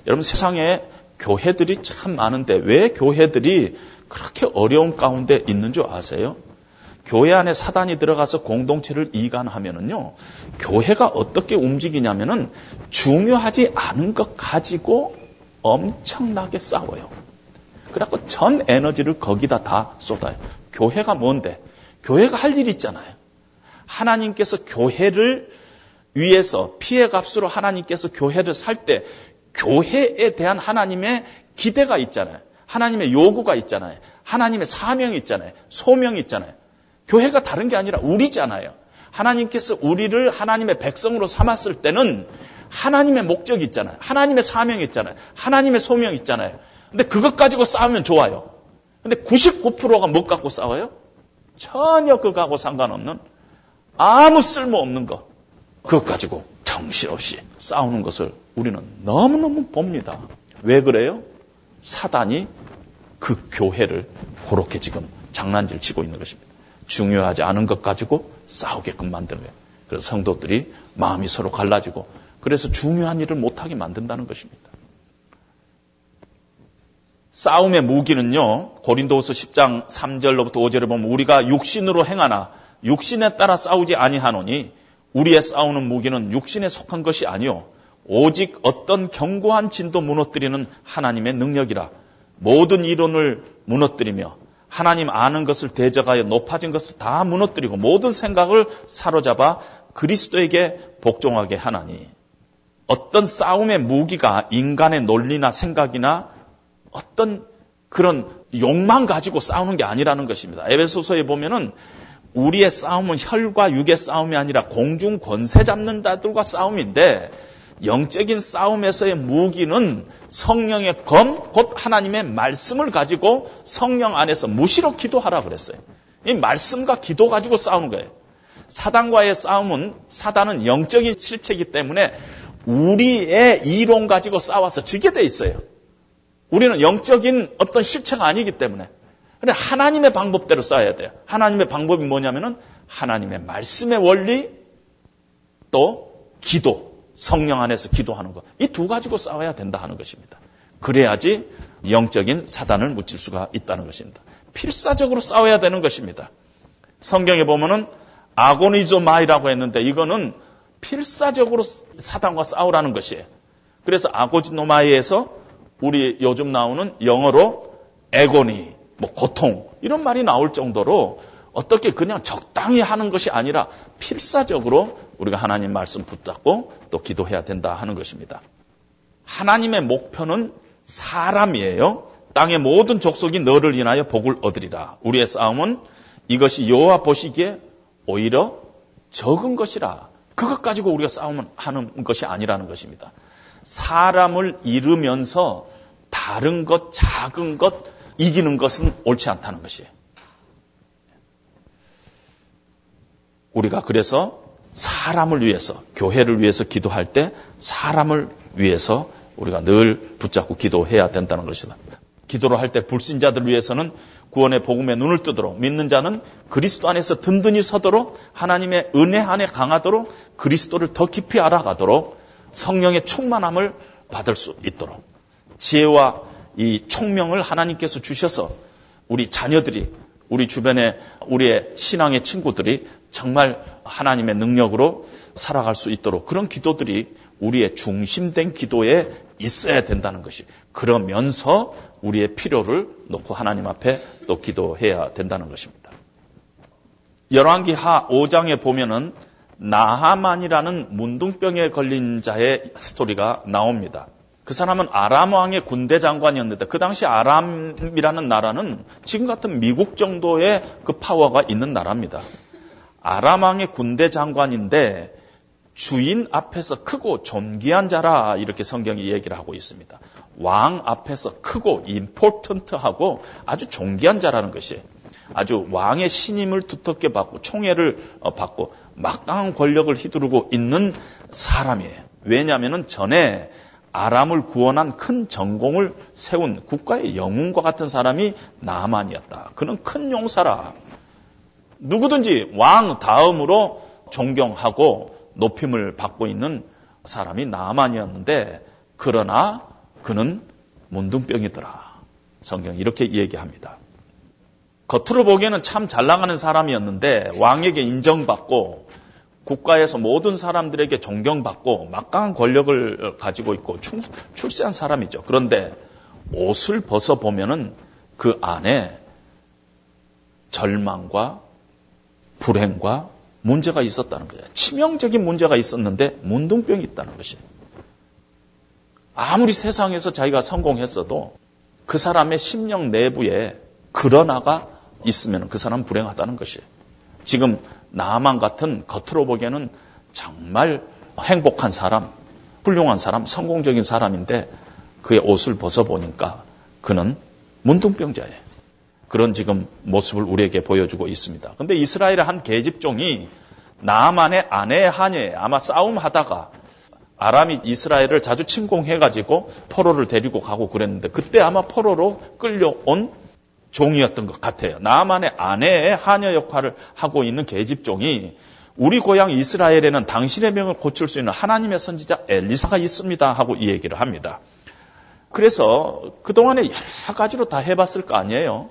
여러분 세상에 교회들이 참 많은데 왜 교회들이 그렇게 어려운 가운데 있는 줄 아세요? 교회 안에 사단이 들어가서 공동체를 이간하면은요, 교회가 어떻게 움직이냐면은 중요하지 않은 것 가지고 엄청나게 싸워요. 그래갖고 전 에너지를 거기다 다 쏟아요. 교회가 뭔데? 교회가 할일 있잖아요. 하나님께서 교회를 위해서 피해 값으로 하나님께서 교회를 살 때 교회에 대한 하나님의 기대가 있잖아요. 하나님의 요구가 있잖아요. 하나님의 사명이 있잖아요. 소명이 있잖아요. 교회가 다른 게 아니라 우리잖아요. 하나님께서 우리를 하나님의 백성으로 삼았을 때는 하나님의 목적이 있잖아요. 하나님의 사명이 있잖아요. 하나님의 소명이 있잖아요. 근데 그것 가지고 싸우면 좋아요. 근데 99%가 못 갖고 싸워요? 전혀 그거하고 상관없는 아무 쓸모없는 거. 그것 가지고 정신없이 싸우는 것을 우리는 너무너무 봅니다. 왜 그래요? 사단이 그 교회를 그렇게 지금 장난질 치고 있는 것입니다. 중요하지 않은 것 가지고 싸우게끔 만드는 거예요. 그래서 성도들이 마음이 서로 갈라지고 그래서 중요한 일을 못하게 만든다는 것입니다. 싸움의 무기는요, 고린도후서 10장 3절로부터 5절에 보면 우리가 육신으로 행하나 육신에 따라 싸우지 아니하노니 우리의 싸우는 무기는 육신에 속한 것이 아니요 오직 어떤 견고한 진도 무너뜨리는 하나님의 능력이라 모든 이론을 무너뜨리며 하나님 아는 것을 대적하여 높아진 것을 다 무너뜨리고 모든 생각을 사로잡아 그리스도에게 복종하게 하나니 어떤 싸움의 무기가 인간의 논리나 생각이나 어떤 그런 욕망 가지고 싸우는 게 아니라는 것입니다. 에베소서에 보면은 우리의 싸움은 혈과 육의 싸움이 아니라 공중 권세 잡는 자들과 싸움인데 영적인 싸움에서의 무기는 성령의 검, 곧 하나님의 말씀을 가지고 성령 안에서 무시로 기도하라 그랬어요. 이 말씀과 기도 가지고 싸우는 거예요. 사단과의 싸움은 사단은 영적인 실체이기 때문에 우리의 이론 가지고 싸워서 지게 돼 있어요. 우리는 영적인 어떤 실체가 아니기 때문에. 근데 하나님의 방법대로 싸워야 돼요. 하나님의 방법이 뭐냐면은 하나님의 말씀의 원리 또 기도, 성령 안에서 기도하는 것. 이 두 가지고 싸워야 된다 하는 것입니다. 그래야지 영적인 사단을 묻힐 수가 있다는 것입니다. 필사적으로 싸워야 되는 것입니다. 성경에 보면은 아고니조마이라고 했는데 이거는 필사적으로 사단과 싸우라는 것이에요. 그래서 아고지노마이에서 우리 요즘 나오는 영어로 에고니, 뭐 고통 이런 말이 나올 정도로 어떻게 그냥 적당히 하는 것이 아니라 필사적으로 우리가 하나님 말씀 붙잡고 또 기도해야 된다 하는 것입니다. 하나님의 목표는 사람이에요. 땅의 모든 족속이 너를 인하여 복을 얻으리라. 우리의 싸움은 이것이 여호와 보시기에 오히려 적은 것이라. 그것 가지고 우리가 싸움을 하는 것이 아니라는 것입니다. 사람을 잃으면서 다른 것, 작은 것, 이기는 것은 옳지 않다는 것이에요. 우리가 그래서 사람을 위해서, 교회를 위해서 기도할 때 사람을 위해서 우리가 늘 붙잡고 기도해야 된다는 것이다. 기도를 할 때 불신자들을 위해서는 구원의 복음에 눈을 뜨도록 믿는 자는 그리스도 안에서 든든히 서도록 하나님의 은혜 안에 강하도록 그리스도를 더 깊이 알아가도록 성령의 충만함을 받을 수 있도록 지혜와 이 총명을 하나님께서 주셔서 우리 자녀들이 우리 주변에 우리의 신앙의 친구들이 정말 하나님의 능력으로 살아갈 수 있도록 그런 기도들이 우리의 중심된 기도에 있어야 된다는 것이 그러면서 우리의 필요를 놓고 하나님 앞에 또 기도해야 된다는 것입니다. 열왕기 하 5장에 보면은 나하만이라는 문둥병에 걸린 자의 스토리가 나옵니다. 그 사람은 아람 왕의 군대 장관이었는데 그 당시 아람이라는 나라는 지금 같은 미국 정도의 그 파워가 있는 나라입니다. 아람 왕의 군대 장관인데 주인 앞에서 크고 존귀한 자라 이렇게 성경이 얘기를 하고 있습니다. 왕 앞에서 크고 임포턴트하고 아주 존귀한 자라는 것이 아주 왕의 신임을 두텁게 받고 총애를 어, 받고 막강한 권력을 휘두르고 있는 사람이에요. 왜냐하면 전에 아람을 구원한 큰 전공을 세운 국가의 영웅과 같은 사람이 나만이었다. 그는 큰 용사라. 누구든지 왕 다음으로 존경하고 높임을 받고 있는 사람이 나만이었는데 그러나 그는 문둥병이더라. 성경이 이렇게 얘기합니다. 겉으로 보기에는 참 잘 나가는 사람이었는데 왕에게 인정받고 국가에서 모든 사람들에게 존경받고 막강한 권력을 가지고 있고 출세한 사람이죠. 그런데 옷을 벗어 보면은 그 안에 절망과 불행과 문제가 있었다는 거예요. 치명적인 문제가 있었는데 문둥병이 있다는 것이. 아무리 세상에서 자기가 성공했어도 그 사람의 심령 내부에 그러나가 있으면 그 사람은 불행하다는 것이. 지금 나만 같은 겉으로 보기에는 정말 행복한 사람, 훌륭한 사람, 성공적인 사람인데 그의 옷을 벗어보니까 그는 문둥병자예요. 그런 지금 모습을 우리에게 보여주고 있습니다. 근데 이스라엘의 한 계집종이 나만의 아내 하녀에 아마 싸움하다가 아람이 이스라엘을 자주 침공해가지고 포로를 데리고 가고 그랬는데 그때 아마 포로로 끌려온 종이었던 것 같아요. 나만의 아내의 하녀 역할을 하고 있는 계집종이 우리 고향 이스라엘에는 당신의 명을 고칠 수 있는 하나님의 선지자 엘리사가 있습니다 하고 이 얘기를 합니다. 그래서 그동안에 여러 가지로 다 해봤을 거 아니에요.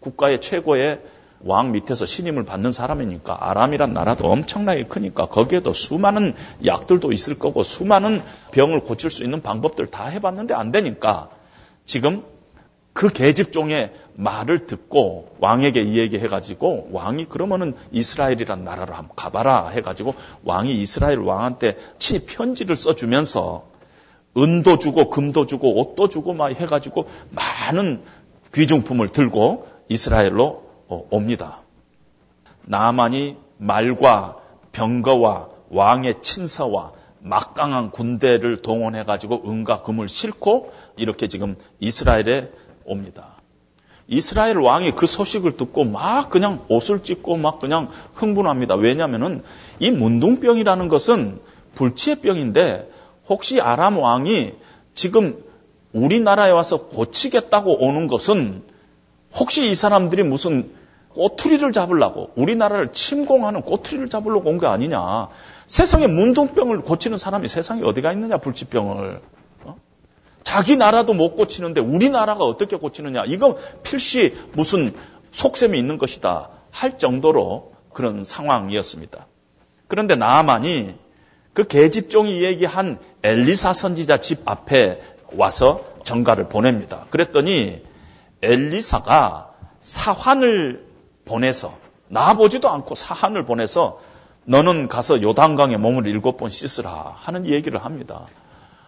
국가의 최고의 왕 밑에서 신임을 받는 사람이니까 아람이란 나라도 엄청나게 크니까 거기에도 수많은 약들도 있을 거고 수많은 병을 고칠 수 있는 방법들 다 해봤는데 안 되니까 지금 그 계집종의 말을 듣고 왕에게 이 얘기 해가지고 왕이 그러면은 이스라엘이란 나라로 한번 가봐라 해가지고 왕이 이스라엘 왕한테 친히 편지를 써주면서 은도 주고 금도 주고 옷도 주고 막 해가지고 많은 귀중품을 들고 이스라엘로 어, 옵니다. 나만이 말과 병거와 왕의 친서와 막강한 군대를 동원해 가지고 은과 금을 싣고 이렇게 지금 이스라엘에 옵니다. 이스라엘 왕이 그 소식을 듣고 막 그냥 옷을 찢고 막 그냥 흥분합니다. 왜냐하면은 이 문둥병이라는 것은 불치의 병인데 혹시 아람 왕이 지금 우리나라에 와서 고치겠다고 오는 것은 혹시 이 사람들이 무슨 꼬투리를 잡으려고 우리나라를 침공하는 꼬투리를 잡으려고 온게 아니냐. 세상에 문둥병을 고치는 사람이 세상에 어디가 있느냐 불치병을. 어? 자기 나라도 못 고치는데 우리나라가 어떻게 고치느냐. 이건 필시 무슨 속셈이 있는 것이다. 할 정도로 그런 상황이었습니다. 그런데 나만이 그 계집종이 얘기한 엘리사 선지자 집 앞에 와서 전가를 보냅니다. 그랬더니 엘리사가 사환을 보내서 나보지도 않고 사환을 보내서 너는 가서 요단강에 몸을 일곱 번 씻으라 하는 얘기를 합니다.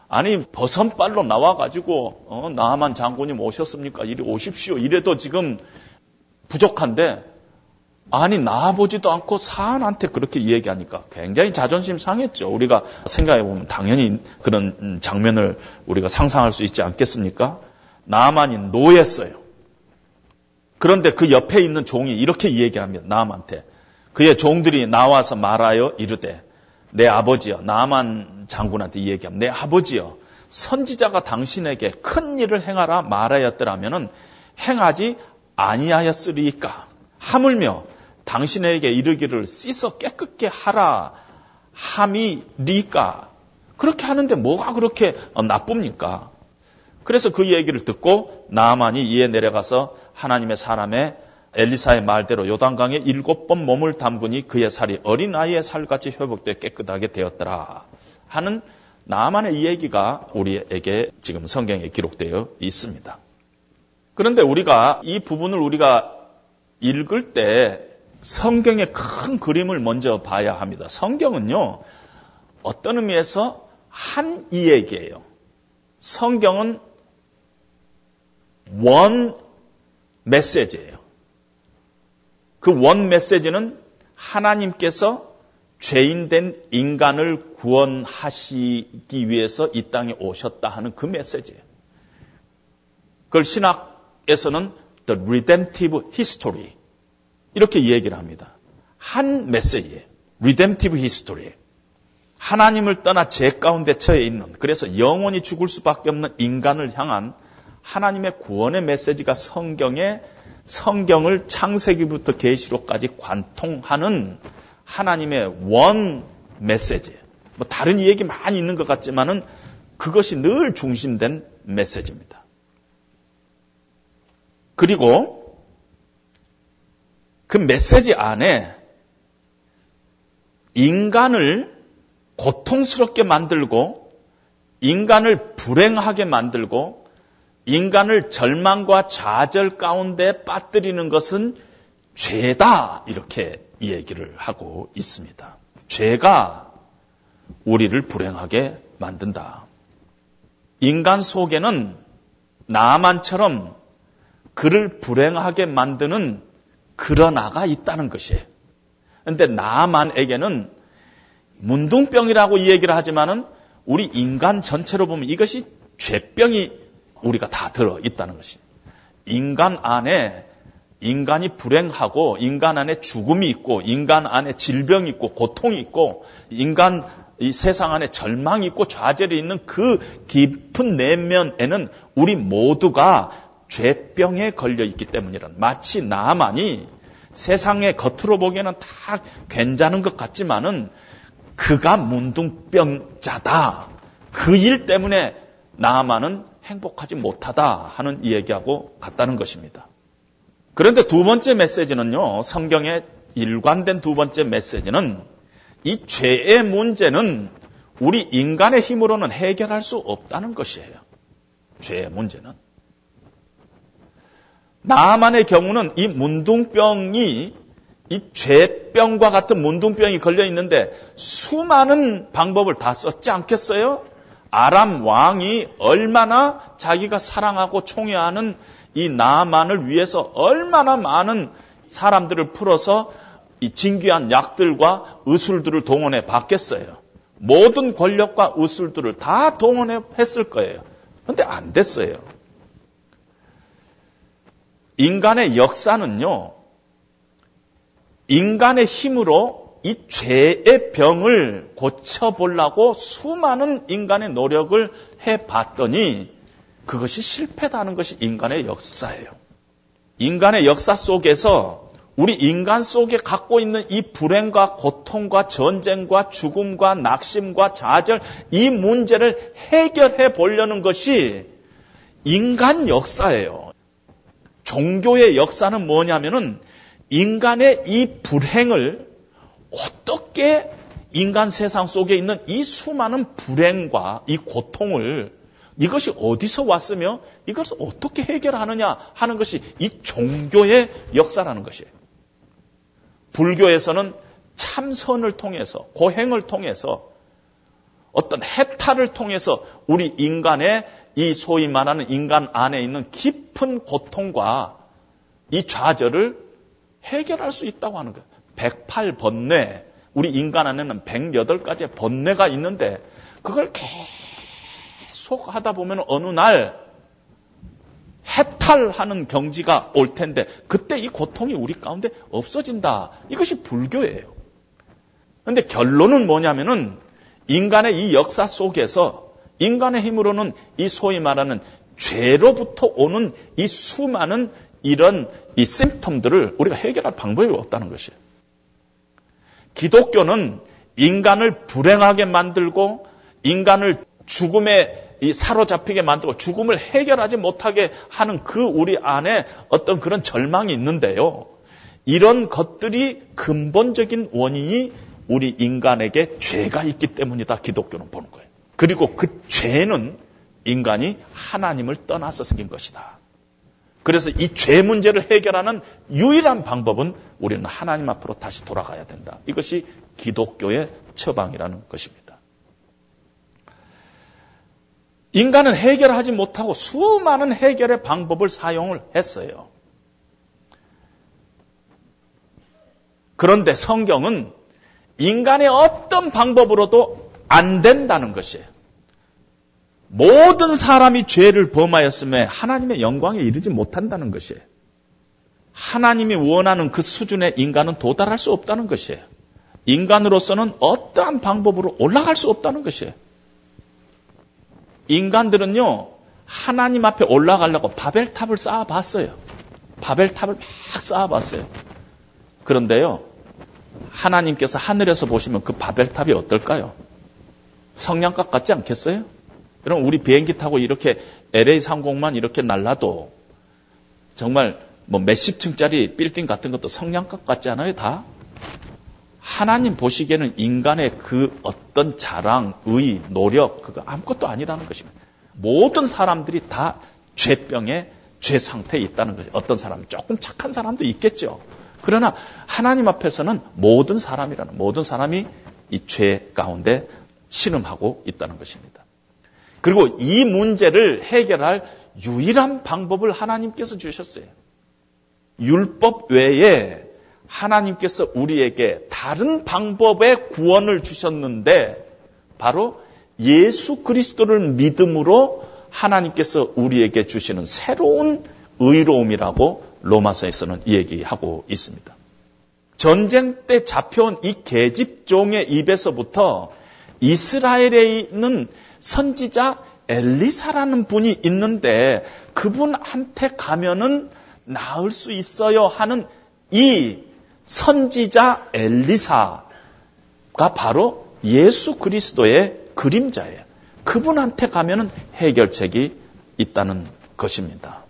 아니 버선발로 나와가지고 어, 나만 장군님 오셨습니까? 이리 오십시오. 이래도 지금 부족한데 아니 나보지도 않고 사안한테 그렇게 얘기하니까 굉장히 자존심 상했죠. 우리가 생각해 보면 당연히 그런 장면을 우리가 상상할 수 있지 않겠습니까? 나만이 노였어요. 그런데 그 옆에 있는 종이 이렇게 얘기합니다. 나만한테 그의 종들이 나와서 말하여 이르되 내 아버지여 나만 장군한테 얘기하면 내 아버지여 선지자가 당신에게 큰 일을 행하라 말하였더라면은 행하지 아니하였으리까 하물며 당신에게 이르기를 씻어 깨끗게 하라 함이리까 그렇게 하는데 뭐가 그렇게 나쁩니까? 그래서 그 얘기를 듣고 나만이 이에 내려가서 하나님의 사람의 엘리사의 말대로 요단강에 일곱 번 몸을 담그니 그의 살이 어린아이의 살같이 회복되어 깨끗하게 되었더라 하는 나만의 이 얘기가 우리에게 지금 성경에 기록되어 있습니다. 그런데 우리가 이 부분을 우리가 읽을 때 성경의 큰 그림을 먼저 봐야 합니다. 성경은요, 어떤 의미에서 한 이야기예요. 성경은 원 메시지예요. 그 원 메시지는 하나님께서 죄인된 인간을 구원하시기 위해서 이 땅에 오셨다 하는 그 메시지예요. 그걸 신학에서는 the redemptive history 이렇게 얘기를 합니다. 한 메시지예요. redemptive history. 하나님을 떠나 죄 가운데 처해 있는 그래서 영원히 죽을 수밖에 없는 인간을 향한 하나님의 구원의 메시지가 성경에 성경을 창세기부터 계시록까지 관통하는 하나님의 원 메시지. 뭐 다른 얘기 많이 있는 것 같지만은 그것이 늘 중심된 메시지입니다. 그리고 그 메시지 안에 인간을 고통스럽게 만들고 인간을 불행하게 만들고 인간을 절망과 좌절 가운데 빠뜨리는 것은 죄다 이렇게 얘기를 하고 있습니다. 죄가 우리를 불행하게 만든다. 인간 속에는 나만처럼 그를 불행하게 만드는 그러나가 있다는 것이에요. 그런데 나만에게는 문둥병이라고 얘기를 하지만은 우리 인간 전체로 보면 이것이 죄병이 우리가 다 들어 있다는 것이. 인간 안에 인간이 불행하고 인간 안에 죽음이 있고 인간 안에 질병이 있고 고통이 있고 인간 이 세상 안에 절망이 있고 좌절이 있는 그 깊은 내면에는 우리 모두가 죄병에 걸려 있기 때문이란 마치 나만이 세상의 겉으로 보기에는 다 괜찮은 것 같지만은 그가 문둥병자다. 그 일 때문에 나만은 행복하지 못하다 하는 이야기하고 같다는 것입니다. 그런데 두 번째 메시지는요, 성경의 일관된 두 번째 메시지는 이 죄의 문제는 우리 인간의 힘으로는 해결할 수 없다는 것이에요. 죄의 문제는. 나만의 경우는 이 문둥병이 이 죄병과 같은 문둥병이 걸려 있는데 수많은 방법을 다 썼지 않겠어요? 아람 왕이 얼마나 자기가 사랑하고 총애하는 이 나만을 위해서 얼마나 많은 사람들을 풀어서 이 진귀한 약들과 의술들을 동원해 봤겠어요. 모든 권력과 의술들을 다 동원해 했을 거예요. 그런데 안 됐어요. 인간의 역사는요, 인간의 힘으로 이 죄의 병을 고쳐보려고 수많은 인간의 노력을 해봤더니 그것이 실패다는 것이 인간의 역사예요. 인간의 역사 속에서 우리 인간 속에 갖고 있는 이 불행과 고통과 전쟁과 죽음과 낙심과 좌절 이 문제를 해결해 보려는 것이 인간 역사예요. 종교의 역사는 뭐냐면은 인간의 이 불행을 어떻게 인간 세상 속에 있는 이 수많은 불행과 이 고통을 이것이 어디서 왔으며 이것을 어떻게 해결하느냐 하는 것이 이 종교의 역사라는 것이에요. 불교에서는 참선을 통해서 고행을 통해서 어떤 해탈을 통해서 우리 인간의 이 소위 말하는 인간 안에 있는 깊은 고통과 이 좌절을 해결할 수 있다고 하는 거예요. 108번뇌, 우리 인간 안에는 108가지의 번뇌가 있는데 그걸 계속 하다 보면 어느 날 해탈하는 경지가 올 텐데 그때 이 고통이 우리 가운데 없어진다. 이것이 불교예요. 근데 결론은 뭐냐면은 인간의 이 역사 속에서 인간의 힘으로는 이 소위 말하는 죄로부터 오는 이 수많은 이런 이 심텀들을 우리가 해결할 방법이 없다는 것이에요. 기독교는 인간을 불행하게 만들고 인간을 죽음에 이 사로잡히게 만들고 죽음을 해결하지 못하게 하는 그 우리 안에 어떤 그런 절망이 있는데요. 이런 것들이 근본적인 원인이 우리 인간에게 죄가 있기 때문이다. 기독교는 보는 거예요. 그리고 그 죄는 인간이 하나님을 떠나서 생긴 것이다. 그래서 이 죄 문제를 해결하는 유일한 방법은 우리는 하나님 앞으로 다시 돌아가야 된다. 이것이 기독교의 처방이라는 것입니다. 인간은 해결하지 못하고 수많은 해결의 방법을 사용을 했어요. 그런데 성경은 인간의 어떤 방법으로도 안 된다는 것이에요. 모든 사람이 죄를 범하였음에 하나님의 영광에 이르지 못한다는 것이에요. 하나님이 원하는 그 수준의 인간은 도달할 수 없다는 것이에요. 인간으로서는 어떠한 방법으로 올라갈 수 없다는 것이에요. 인간들은요, 하나님 앞에 올라가려고 바벨탑을 쌓아봤어요. 바벨탑을 막 쌓아봤어요. 그런데요, 하나님께서 하늘에서 보시면 그 바벨탑이 어떨까요? 성냥갑 같지 않겠어요? 여러분, 우리 비행기 타고 이렇게 LA 상공만 이렇게 날라도 정말 뭐 몇십 층짜리 빌딩 같은 것도 성냥갑 같지 않아요, 다? 하나님 보시기에는 인간의 그 어떤 자랑, 의, 노력, 그거 아무것도 아니라는 것입니다. 모든 사람들이 다 죄병에 죄 상태에 있다는 거죠. 어떤 사람은 조금 착한 사람도 있겠죠. 그러나 하나님 앞에서는 모든 사람이라는 모든 사람이 이 죄 가운데 신음하고 있다는 것입니다. 그리고 이 문제를 해결할 유일한 방법을 하나님께서 주셨어요. 율법 외에 하나님께서 우리에게 다른 방법의 구원을 주셨는데 바로 예수 그리스도를 믿음으로 하나님께서 우리에게 주시는 새로운 의로움이라고 로마서에서는 얘기하고 있습니다. 전쟁 때 잡혀온 이 계집종의 입에서부터 이스라엘에 있는 선지자 엘리사라는 분이 있는데 그분한테 가면은 나을 수 있어요 하는 이 선지자 엘리사가 바로 예수 그리스도의 그림자예요. 그분한테 가면은 해결책이 있다는 것입니다.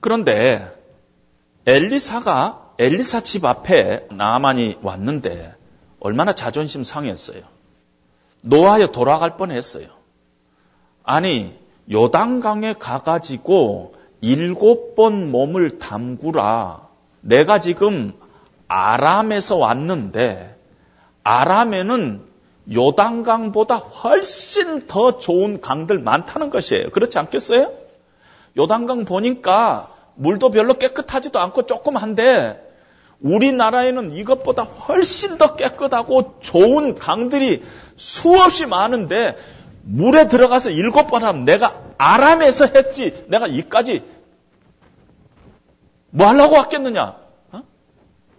그런데 엘리사가 엘리사 집 앞에 나만이 왔는데 얼마나 자존심 상했어요. 노하여 돌아갈 뻔했어요. 아니 요단강에 가가지고 일곱 번 몸을 담구라. 내가 지금 아람에서 왔는데 아람에는 요단강보다 훨씬 더 좋은 강들 많다는 것이에요. 그렇지 않겠어요? 요단강 보니까 물도 별로 깨끗하지도 않고 조그만데 우리나라에는 이것보다 훨씬 더 깨끗하고 좋은 강들이 수없이 많은데 물에 들어가서 일곱 번 하면 내가 아람에서 했지 내가 이까지 뭐 하려고 왔겠느냐? 어?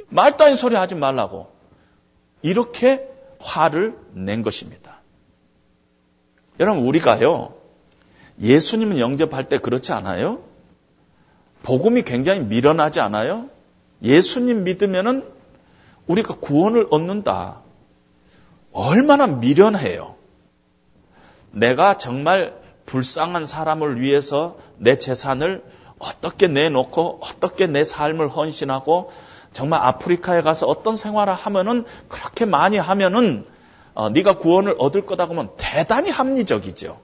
말도 아닌 소리 하지 말라고. 이렇게 화를 낸 것입니다. 여러분, 우리가요, 예수님을 영접할 때 그렇지 않아요? 복음이 굉장히 미련하지 않아요? 예수님 믿으면은 우리가 구원을 얻는다. 얼마나 미련해요. 내가 정말 불쌍한 사람을 위해서 내 재산을 어떻게 내놓고 어떻게 내 삶을 헌신하고 정말 아프리카에 가서 어떤 생활을 하면은 그렇게 많이 하면은 어, 네가 구원을 얻을 거다 그러면 대단히 합리적이죠.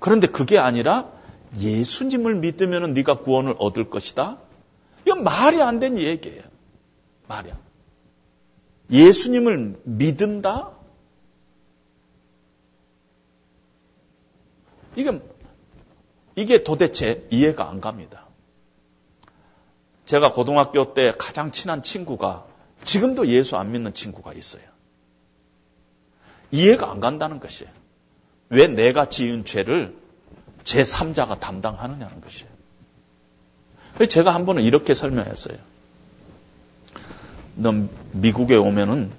그런데 그게 아니라 예수님을 믿으면은 네가 구원을 얻을 것이다. 이건 말이 안 되는 얘기예요. 말이 안. 예수님을 믿는다? 이게 이게 도대체 이해가 안 갑니다. 제가 고등학교 때 가장 친한 친구가 지금도 예수 안 믿는 친구가 있어요. 이해가 안 간다는 것이에요. 왜 내가 지은 죄를 제3자가 담당하느냐는 것이에요. 그래서 제가 한 번은 이렇게 설명했어요. 너 미국에 오면은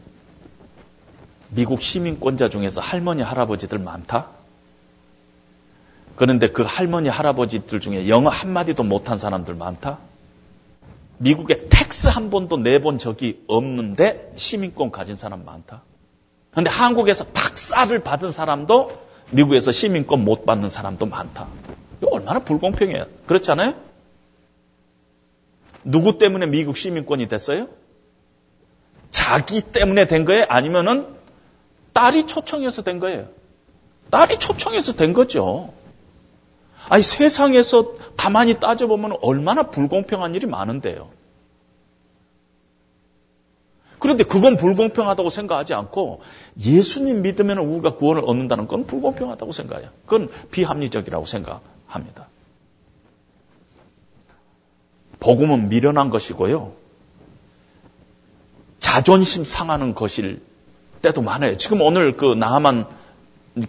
미국 시민권자 중에서 할머니, 할아버지들 많다? 그런데 그 할머니, 할아버지들 중에 영어 한마디도 못한 사람들 많다? 미국에 tax 한 번도 내본 적이 없는데 시민권 가진 사람 많다? 그런데 한국에서 박사를 받은 사람도 미국에서 시민권 못 받는 사람도 많다. 이거 얼마나 불공평해요. 그렇지 않아요? 누구 때문에 미국 시민권이 됐어요? 자기 때문에 된 거예요? 아니면은 딸이 초청해서 된 거예요? 딸이 초청해서 된 거죠. 아니 세상에서 가만히 따져보면 얼마나 불공평한 일이 많은데요. 그런데 그건 불공평하다고 생각하지 않고 예수님 믿으면 우리가 구원을 얻는다는 건 불공평하다고 생각해요. 그건 비합리적이라고 생각합니다. 복음은 미련한 것이고요. 자존심 상하는 것일 때도 많아요. 지금 오늘 그 나만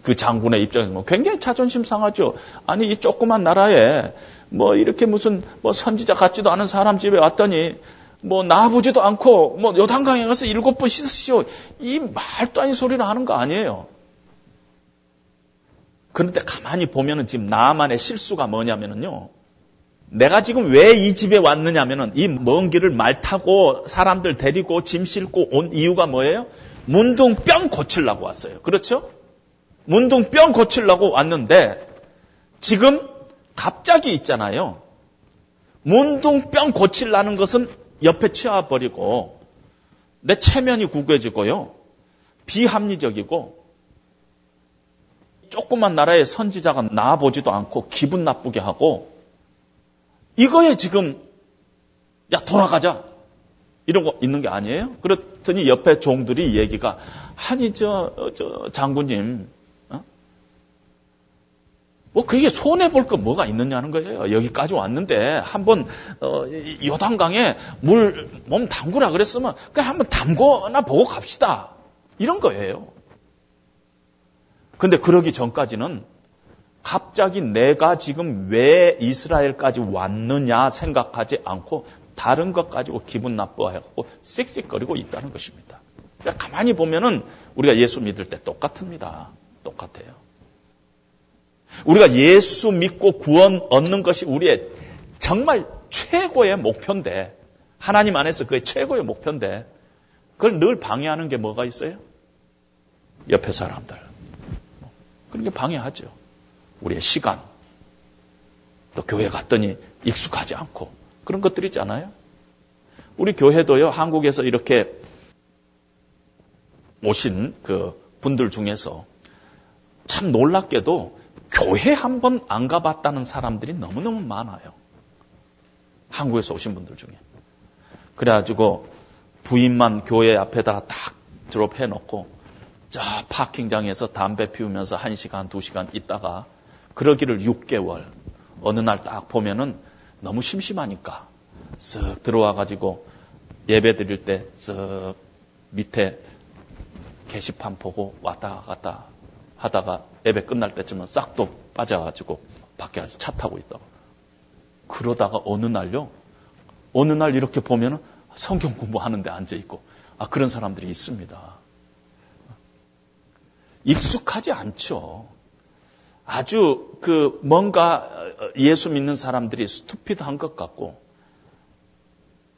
그 장군의 입장에서 굉장히 자존심 상하죠. 아니 이 조그만 나라에 뭐 이렇게 무슨 뭐 선지자 같지도 않은 사람 집에 왔더니 뭐 나아보지도 않고 뭐 요단강에 가서 일곱 번 씻으시오. 이 말도 아닌 소리를 하는 거 아니에요. 그런데 가만히 보면은 지금 나만의 실수가 뭐냐면은요. 내가 지금 왜 이 집에 왔느냐면은 이 먼 길을 말 타고 사람들 데리고 짐 싣고 온 이유가 뭐예요? 문둥병 고치려고 왔어요. 그렇죠? 문둥병 고치려고 왔는데 지금 갑자기 있잖아요. 문둥병 고치려는 것은 옆에 치워버리고 내 체면이 구겨지고요. 비합리적이고 조그만 나라의 선지자가 나아보지도 않고 기분 나쁘게 하고 이거에 지금 야 돌아가자 이러고 있는 게 아니에요? 그렇더니 옆에 종들이 얘기가 아니 저, 저 장군님 뭐 그게 손해 볼 거 뭐가 있느냐는 거예요. 여기까지 왔는데 한번 어, 요단강에 물 몸 담그라 그랬으면 그 한번 담궈나 보고 갑시다. 이런 거예요. 근데 그러기 전까지는 갑자기 내가 지금 왜 이스라엘까지 왔느냐 생각하지 않고 다른 것 가지고 기분 나빠하고 씩씩거리고 있다는 것입니다. 그러니까 가만히 보면은 우리가 예수 믿을 때 똑같습니다. 똑같아요. 우리가 예수 믿고 구원 얻는 것이 우리의 정말 최고의 목표인데 하나님 안에서 그의 최고의 목표인데 그걸 늘 방해하는 게 뭐가 있어요? 옆에 사람들. 그런 게 방해하죠. 우리의 시간. 또 교회 갔더니 익숙하지 않고 그런 것들 있잖아요. 우리 교회도요, 한국에서 이렇게 오신 그 분들 중에서 참 놀랍게도 교회 한 번 안 가봤다는 사람들이 너무너무 많아요. 한국에서 오신 분들 중에. 그래가지고 부인만 교회 앞에다 딱 드롭해 놓고 저 파킹장에서 담배 피우면서 1시간, 2시간 있다가 그러기를 6개월 어느 날 딱 보면은 너무 심심하니까 쓱 들어와 가지고 예배 드릴 때 쓱 밑에 게시판 보고 왔다 갔다 하다가 예배 끝날 때쯤은 싹또 빠져가지고 밖에 가서 차 타고 있다고. 그러다가 어느 날요, 어느 날 이렇게 보면 성경 공부하는데 앉아 있고 아 그런 사람들이 있습니다. 익숙하지 않죠. 아주 그 뭔가 예수 믿는 사람들이 스투피드한 것 같고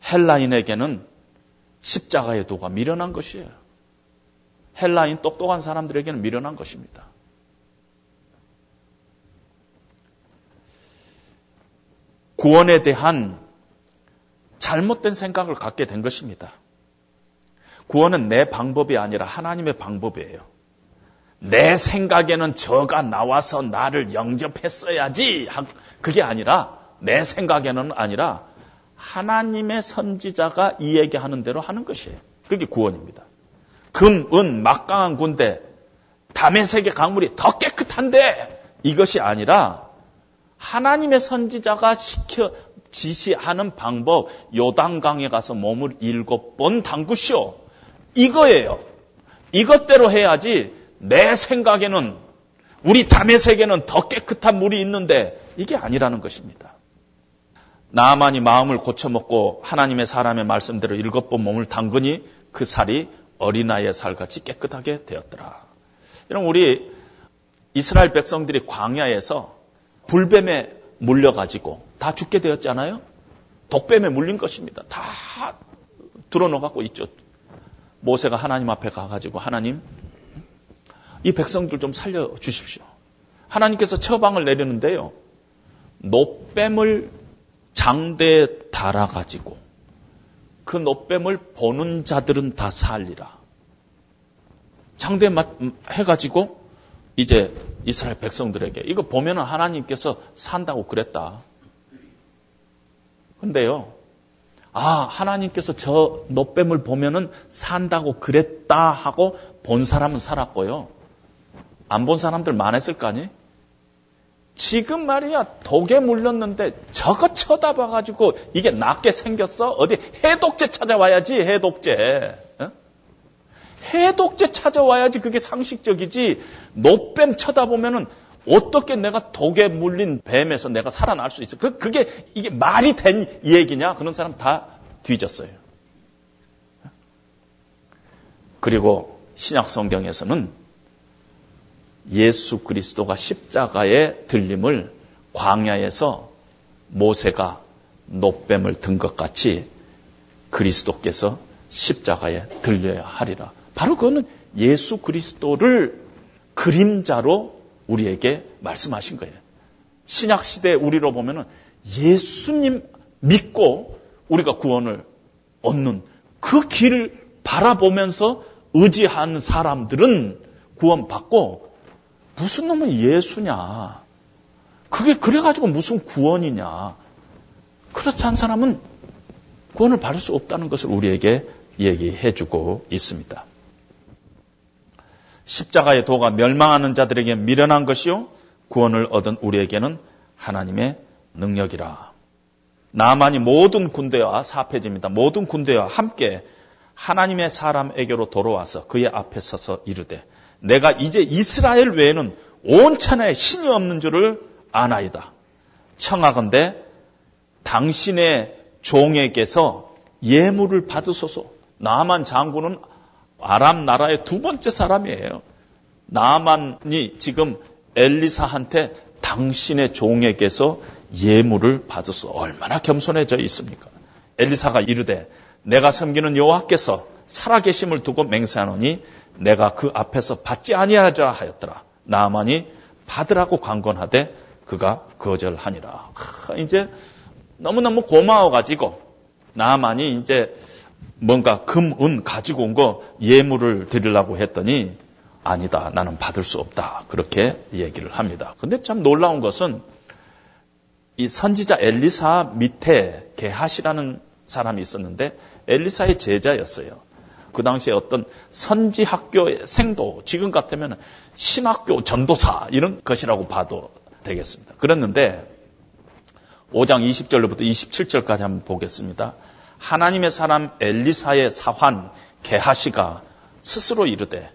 헬라인에게는 십자가의 도가 미련한 것이에요. 헬라인 똑똑한 사람들에게는 미련한 것입니다. 구원에 대한 잘못된 생각을 갖게 된 것입니다. 구원은 내 방법이 아니라 하나님의 방법이에요. 내 생각에는 저가 나와서 나를 영접했어야지. 그게 아니라 내 생각에는 아니라 하나님의 선지자가 이 얘기하는 대로 하는 것이에요. 그게 구원입니다. 금, 은, 막강한 군대, 담의세계 강물이 더 깨끗한데 이것이 아니라 하나님의 선지자가 시켜 지시하는 방법 요단강에 가서 몸을 일곱 번 담그시오. 이거예요. 이것대로 해야지 내 생각에는 우리 세계는 더 깨끗한 물이 있는데 이게 아니라는 것입니다. 나만이 마음을 고쳐먹고 하나님의 사람의 말씀대로 일곱 번 몸을 담그니 그 살이 어린아이의 살같이 깨끗하게 되었더라. 여러분 우리 이스라엘 백성들이 광야에서 불뱀에 물려가지고 다 죽게 되었잖아요. 독뱀에 물린 것입니다. 다 드러넣어갖고 있죠. 모세가 하나님 앞에 가가지고 하나님 이 백성들 좀 살려 주십시오. 하나님께서 처방을 내리는데요. 노뱀을 장대에 달아가지고 그 노뱀을 보는 자들은 다 살리라. 장대 해가지고 이제 이스라엘 백성들에게 이거 보면은 하나님께서 산다고 그랬다. 근데요. 아, 하나님께서 저 노뱀을 보면은 산다고 그랬다 하고 본 사람은 살았고요. 안 본 사람들 많았을 거 아니? 지금 말이야 독에 물렸는데 저거 쳐다봐가지고 이게 낫게 생겼어? 어디 해독제 찾아와야지 해독제. 어? 해독제 찾아와야지 그게 상식적이지. 노뱀 쳐다보면은 어떻게 내가 독에 물린 뱀에서 내가 살아날 수 있어? 그, 그게 이게 말이 된 얘기냐? 그런 사람 다 뒤졌어요. 그리고 신약 성경에서는 예수 그리스도가 십자가에 들림을 광야에서 모세가 노뱀을 든 것 같이 그리스도께서 십자가에 들려야 하리라. 바로 그거는 예수 그리스도를 그림자로 우리에게 말씀하신 거예요. 신약 시대 우리로 보면은 예수님 믿고 우리가 구원을 얻는 그 길을 바라보면서 의지하는 사람들은 구원받고 무슨 놈은 예수냐. 그게 그래가지고 무슨 구원이냐. 그렇지 않은 사람은 구원을 받을 수 없다는 것을 우리에게 얘기해주고 있습니다. 십자가의 도가 멸망하는 자들에게 미련한 것이요 구원을 얻은 우리에게는 하나님의 능력이라. 나만이 모든 군대와 사패집니다. 모든 군대와 함께 하나님의 사람에게로 돌아와서 그의 앞에 서서 이르되 내가 이제 이스라엘 외에는 온 천하에 신이 없는 줄을 아나이다. 청하건대 당신의 종에게서 예물을 받으소서. 나만 장군은 아람 나라의 두 번째 사람이에요. 나만이 지금 엘리사한테 당신의 종에게서 예물을 받아서 얼마나 겸손해져 있습니까? 엘리사가 이르되 내가 섬기는 여호와께서 살아계심을 두고 맹세하노니 내가 그 앞에서 받지 아니하리라 하였더라. 나만이 받으라고 강권하되 그가 거절하니라. 하, 이제 너무너무 고마워가지고 나만이 이제 뭔가 금, 은 가지고 온 거 예물을 드리려고 했더니 아니다. 나는 받을 수 없다. 그렇게 얘기를 합니다. 근데 참 놀라운 것은 이 선지자 엘리사 밑에 게하시라는 사람이 있었는데 엘리사의 제자였어요. 그 당시에 어떤 선지 학교의 생도, 지금 같으면 신학교 전도사 이런 것이라고 봐도 되겠습니다. 그랬는데 5장 20절로부터 27절까지 한번 보겠습니다. 하나님의 사람 엘리사의 사환 게하시가 스스로 이르되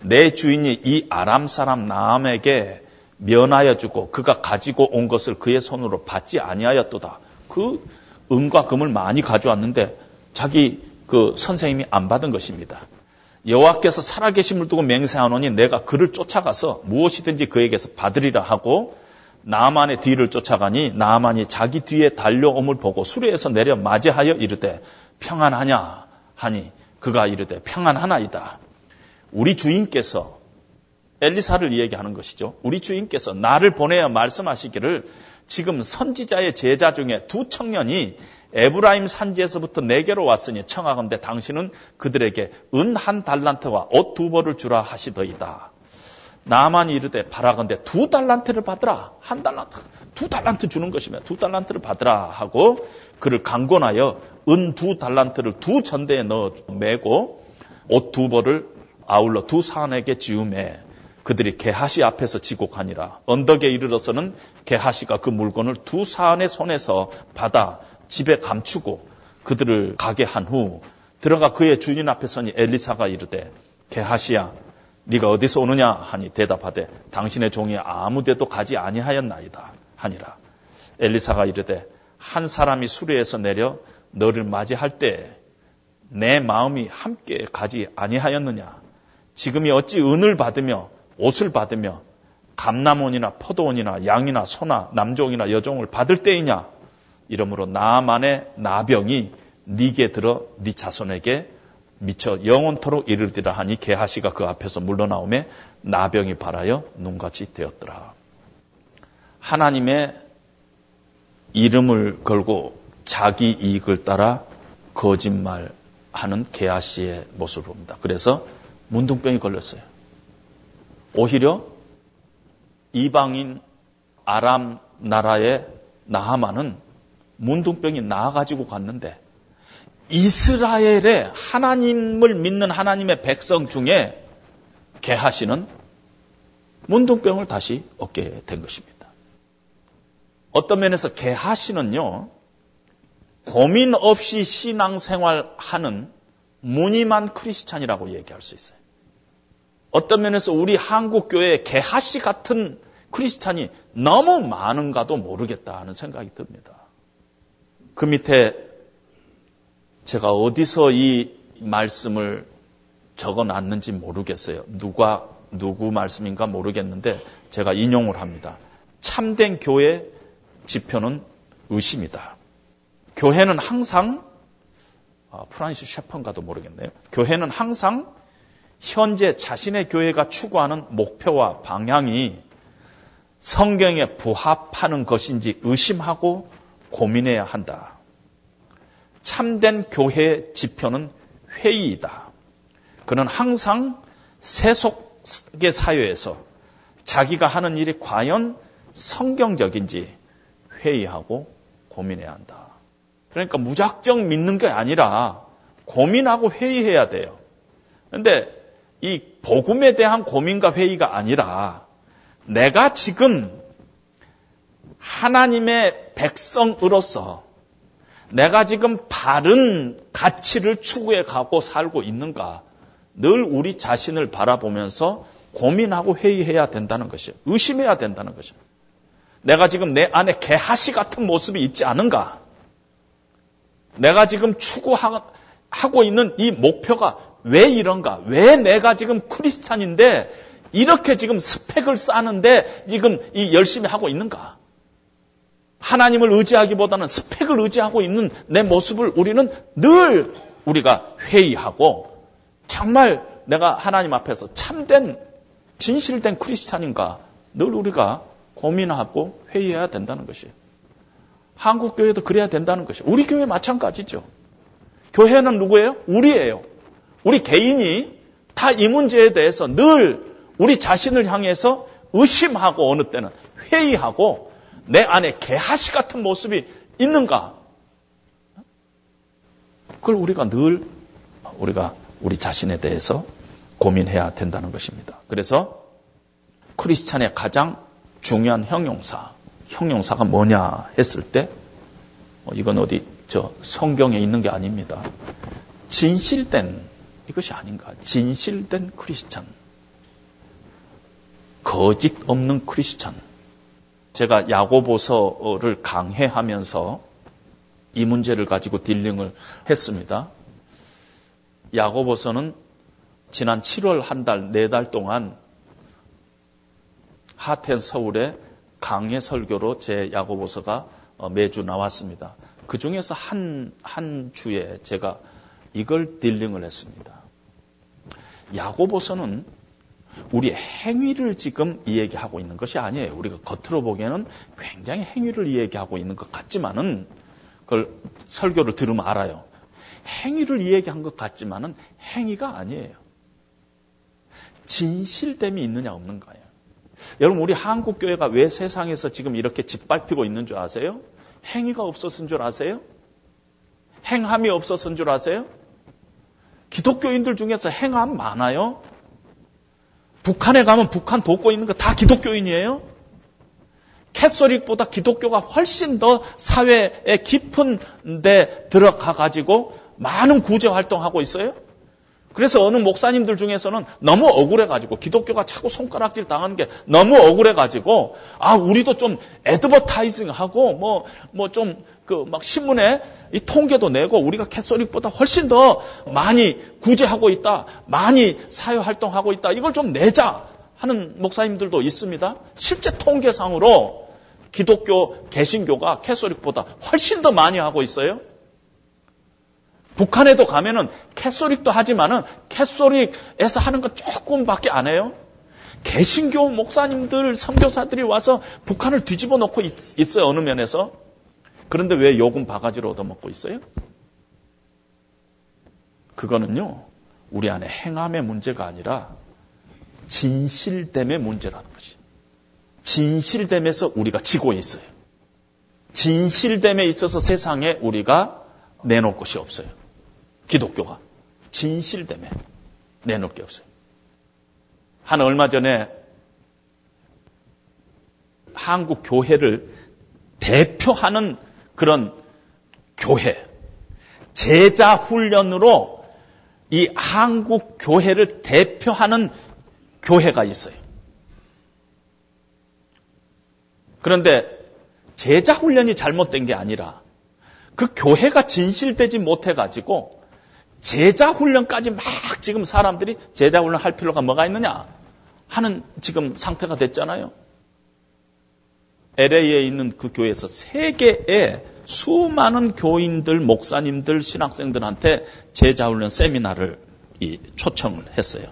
내 주인이 이 아람 사람 나암에게 면하여 주고 그가 가지고 온 것을 그의 손으로 받지 아니하였도다. 그 은과 금을 많이 가져왔는데 자기 그 선생님이 안 받은 것입니다. 여호와께서 살아계심을 두고 맹세하노니 내가 그를 쫓아가서 무엇이든지 그에게서 받으리라 하고 나만의 뒤를 쫓아가니 나만이 자기 뒤에 달려옴을 보고 수레에서 내려 맞이하여 이르되 평안하냐 하니 그가 이르되 평안하나이다. 우리 주인께서 엘리사를 이야기하는 것이죠. 우리 주인께서 나를 보내어 말씀하시기를 지금 선지자의 제자 중에 두 청년이 에브라임 산지에서부터 내게로 왔으니 청하건대 당신은 그들에게 은 한 달란트와 옷 두 벌을 주라 하시더이다. 나만 이르되 바라건대 두 달란트를 받으라. 한 달란트. 두 달란트 주는 것이며 두 달란트를 받으라 하고 그를 강권하여 은 두 달란트를 두 전대에 넣어 매고 옷 두 벌을 아울러 두 사안에게 지음해 그들이 게하시 앞에서 지곡하니라. 언덕에 이르러서는 게하시가 그 물건을 두 사안의 손에서 받아 집에 감추고 그들을 가게 한 후 들어가 그의 주인 앞에 서니 엘리사가 이르되 게하시야 네가 어디서 오느냐 하니 대답하되 당신의 종이 아무데도 가지 아니하였나이다 하니라. 엘리사가 이르되 한 사람이 수레에서 내려 너를 맞이할 때내 마음이 함께 가지 아니하였느냐. 지금이 어찌 은을 받으며 옷을 받으며 감남원이나 포도원이나 양이나 소나 남종이나 여종을 받을 때이냐. 이러므로 나만의 나병이 네게 들어 네 자손에게 미쳐 영원토록 이르리라 하니 게하시가 그 앞에서 물러나오매 나병이 발하여 눈같이 되었더라. 하나님의 이름을 걸고 자기 이익을 따라 거짓말하는 게하시의 모습을 봅니다. 그래서 문둥병이 걸렸어요. 오히려 이방인 아람 나라의 나하만은 문둥병이 나아가지고 갔는데 이스라엘의 하나님을 믿는 하나님의 백성 중에 개하시는 문둥병을 다시 얻게 된 것입니다. 어떤 면에서 개하시는요, 고민 없이 신앙생활 하는 무늬만 크리스찬이라고 얘기할 수 있어요. 어떤 면에서 우리 한국 교회에 개하시 같은 크리스찬이 너무 많은가도 모르겠다 하는 생각이 듭니다. 그 밑에 제가 어디서 이 말씀을 적어 놨는지 모르겠어요. 누가, 누구 말씀인가 모르겠는데 제가 인용을 합니다. 참된 교회 지표는 의심이다. 교회는 항상, 아, 프란시스 셰펀가도 모르겠네요. 교회는 항상 현재 자신의 교회가 추구하는 목표와 방향이 성경에 부합하는 것인지 의심하고 고민해야 한다. 참된 교회의 지표는 회의이다. 그는 항상 세속의 사회에서 자기가 하는 일이 과연 성경적인지 회의하고 고민해야 한다. 그러니까 무작정 믿는 게 아니라 고민하고 회의해야 돼요. 그런데 이 복음에 대한 고민과 회의가 아니라 내가 지금 하나님의 백성으로서 내가 지금 바른 가치를 추구해 가고 살고 있는가 늘 우리 자신을 바라보면서 고민하고 회의해야 된다는 것이에요. 의심해야 된다는 것이에요. 내가 지금 내 안에 개하시 같은 모습이 있지 않은가? 내가 지금 추구하고 있는 이 목표가 왜 이런가? 왜 내가 지금 크리스찬인데 이렇게 지금 스펙을 쌓는데 지금 이 열심히 하고 있는가? 하나님을 의지하기보다는 스펙을 의지하고 있는 내 모습을 우리는 늘 우리가 회의하고 정말 내가 하나님 앞에서 참된 진실된 크리스찬인가 늘 우리가 고민하고 회의해야 된다는 것이에요. 한국 교회도 그래야 된다는 것이에요. 우리 교회 마찬가지죠. 교회는 누구예요? 우리예요. 우리 개인이 다 이 문제에 대해서 늘 우리 자신을 향해서 의심하고 어느 때는 회의하고 내 안에 개하시 같은 모습이 있는가? 그걸 우리가 늘 우리가 우리 자신에 대해서 고민해야 된다는 것입니다. 그래서 크리스찬의 가장 중요한 형용사, 형용사가 뭐냐 했을 때 어, 이건 어디 저 성경에 있는 게 아닙니다. 진실된 이것이 아닌가? 진실된 크리스찬. 거짓 없는 크리스찬. 제가 야고보서를 강해하면서 이 문제를 가지고 딜링을 했습니다. 야고보서는 지난 7월 한 달, 네 달 동안 하텐 서울의 강의 설교로 제 야고보서가 어, 매주 나왔습니다. 그 중에서 한, 한 주에 제가 이걸 딜링을 했습니다. 야고보서는 우리 행위를 지금 이야기하고 있는 것이 아니에요. 우리가 겉으로 보기에는 굉장히 행위를 이야기하고 있는 것 같지만은 그걸 설교를 들으면 알아요. 행위를 이야기한 것 같지만은 행위가 아니에요. 진실됨이 있느냐 없는가요? 여러분 우리 한국 교회가 왜 세상에서 지금 이렇게 짓밟히고 있는 줄 아세요? 행위가 없었은 줄 아세요? 행함이 없었은 줄 아세요? 기독교인들 중에서 행함 많아요? 북한에 가면 북한 돕고 있는 거 다 기독교인이에요? 캐서릭보다 기독교가 훨씬 더 사회의 깊은 데 들어가 가지고 많은 구제 활동하고 있어요? 그래서 어느 목사님들 중에서는 너무 억울해가지고 기독교가 자꾸 손가락질 당하는 게 너무 억울해가지고 아 우리도 좀 애드버타이징하고 뭐 뭐 좀 그 막 신문에 이 통계도 내고 우리가 캐소릭보다 훨씬 더 많이 구제하고 있다, 많이 사회 활동하고 있다 이걸 좀 내자 하는 목사님들도 있습니다. 실제 통계상으로 기독교 개신교가 캐소릭보다 훨씬 더 많이 하고 있어요. 북한에도 가면은 캐소릭도 하지만은 캐소릭에서 하는 건 조금밖에 안 해요. 개신교 목사님들, 선교사들이 와서 북한을 뒤집어 놓고 있, 어요 어느 면에서. 그런데 왜 요금 바가지로 얻어먹고 있어요? 그거는요, 우리 안에 행함의 문제가 아니라 진실됨의 문제라는 것이. 진실됨에서 우리가 지고 있어요. 진실됨에 있어서 세상에 우리가 내놓을 것이 없어요. 기독교가 진실됨에 내놓을 게 없어요. 한 얼마 전에 한국 교회를 대표하는 그런 교회, 제자 훈련으로 이 한국 교회를 대표하는 교회가 있어요. 그런데 제자 훈련이 잘못된 게 아니라 그 교회가 진실되지 못해 가지고 제자 훈련까지 막 지금 사람들이 제자 훈련 할 필요가 뭐가 있느냐 하는 지금 상태가 됐잖아요. LA에 있는 그 교회에서 세계의 수많은 교인들, 목사님들, 신학생들한테 제자 훈련 세미나를 초청을 했어요.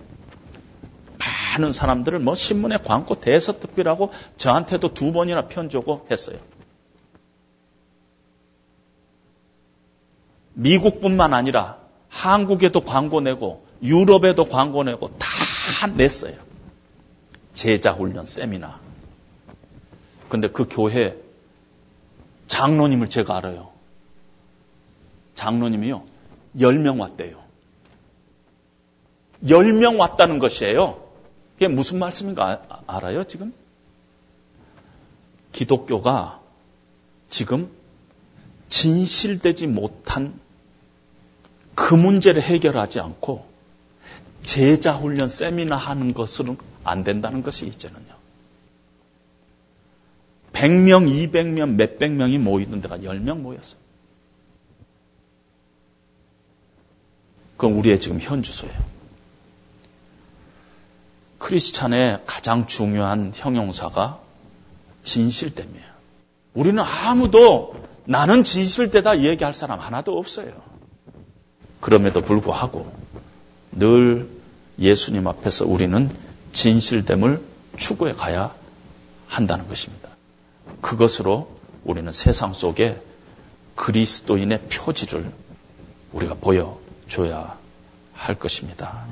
많은 사람들을 뭐 신문에 광고 대서특필하고 저한테도 두 번이나 편주고 했어요. 미국뿐만 아니라 한국에도 광고 내고 유럽에도 광고 내고 다 냈어요. 제자 훈련 세미나. 근데 그 교회 장로님을 제가 알아요. 장로님이요. 10명 왔대요. 10명 왔다는 것이에요. 그게 무슨 말씀인가 아, 알아요, 지금? 기독교가 지금 진실되지 못한 그 문제를 해결하지 않고 제자 훈련 세미나 하는 것으로는 안 된다는 것이 이제는요. 100명, 200명, 몇백 명이 모이는 데가 10명 모였어요. 그건 우리의 지금 현 주소예요. 크리스찬의 가장 중요한 형용사가 진실됨이에요. 우리는 아무도 나는 진실되다 얘기할 사람 하나도 없어요. 그럼에도 불구하고 늘 예수님 앞에서 우리는 진실됨을 추구해 가야 한다는 것입니다. 그것으로 우리는 세상 속에 그리스도인의 표지를 우리가 보여줘야 할 것입니다.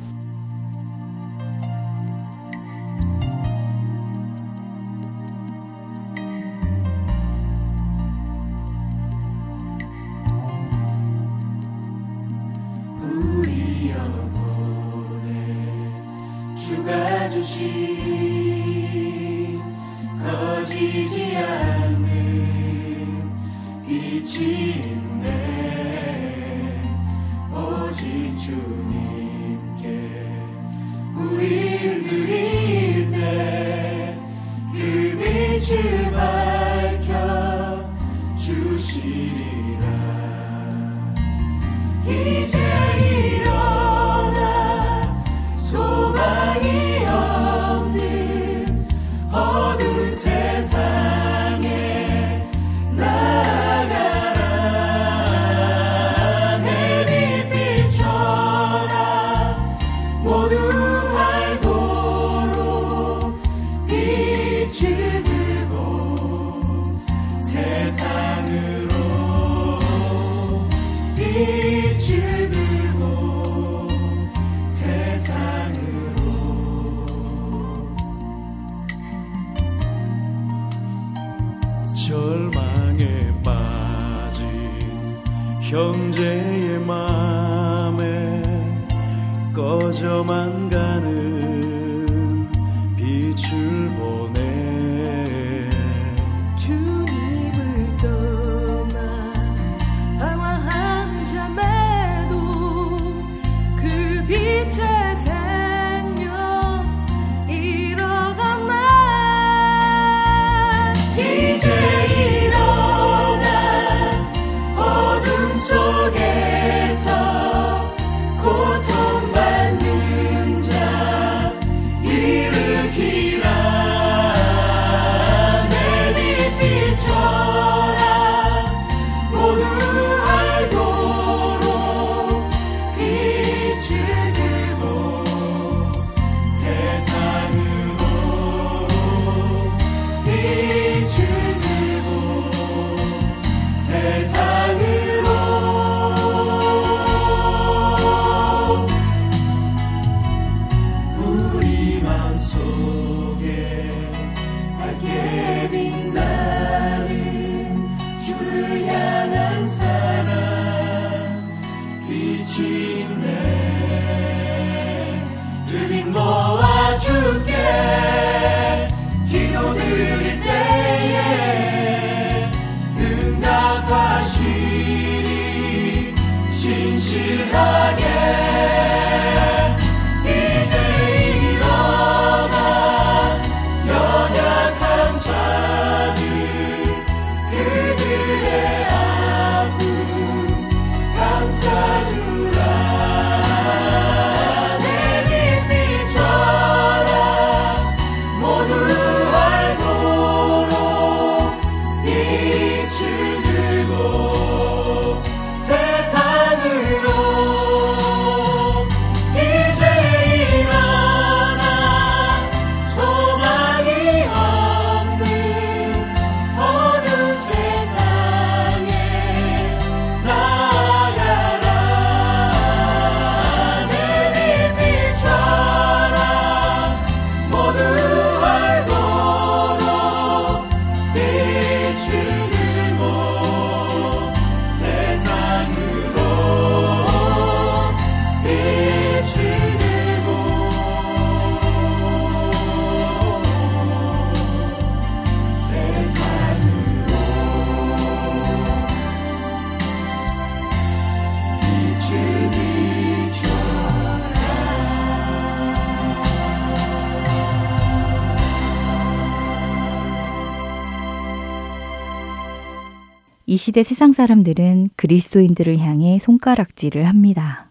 시대 세상 사람들은 그리스도인들을 향해 손가락질을 합니다.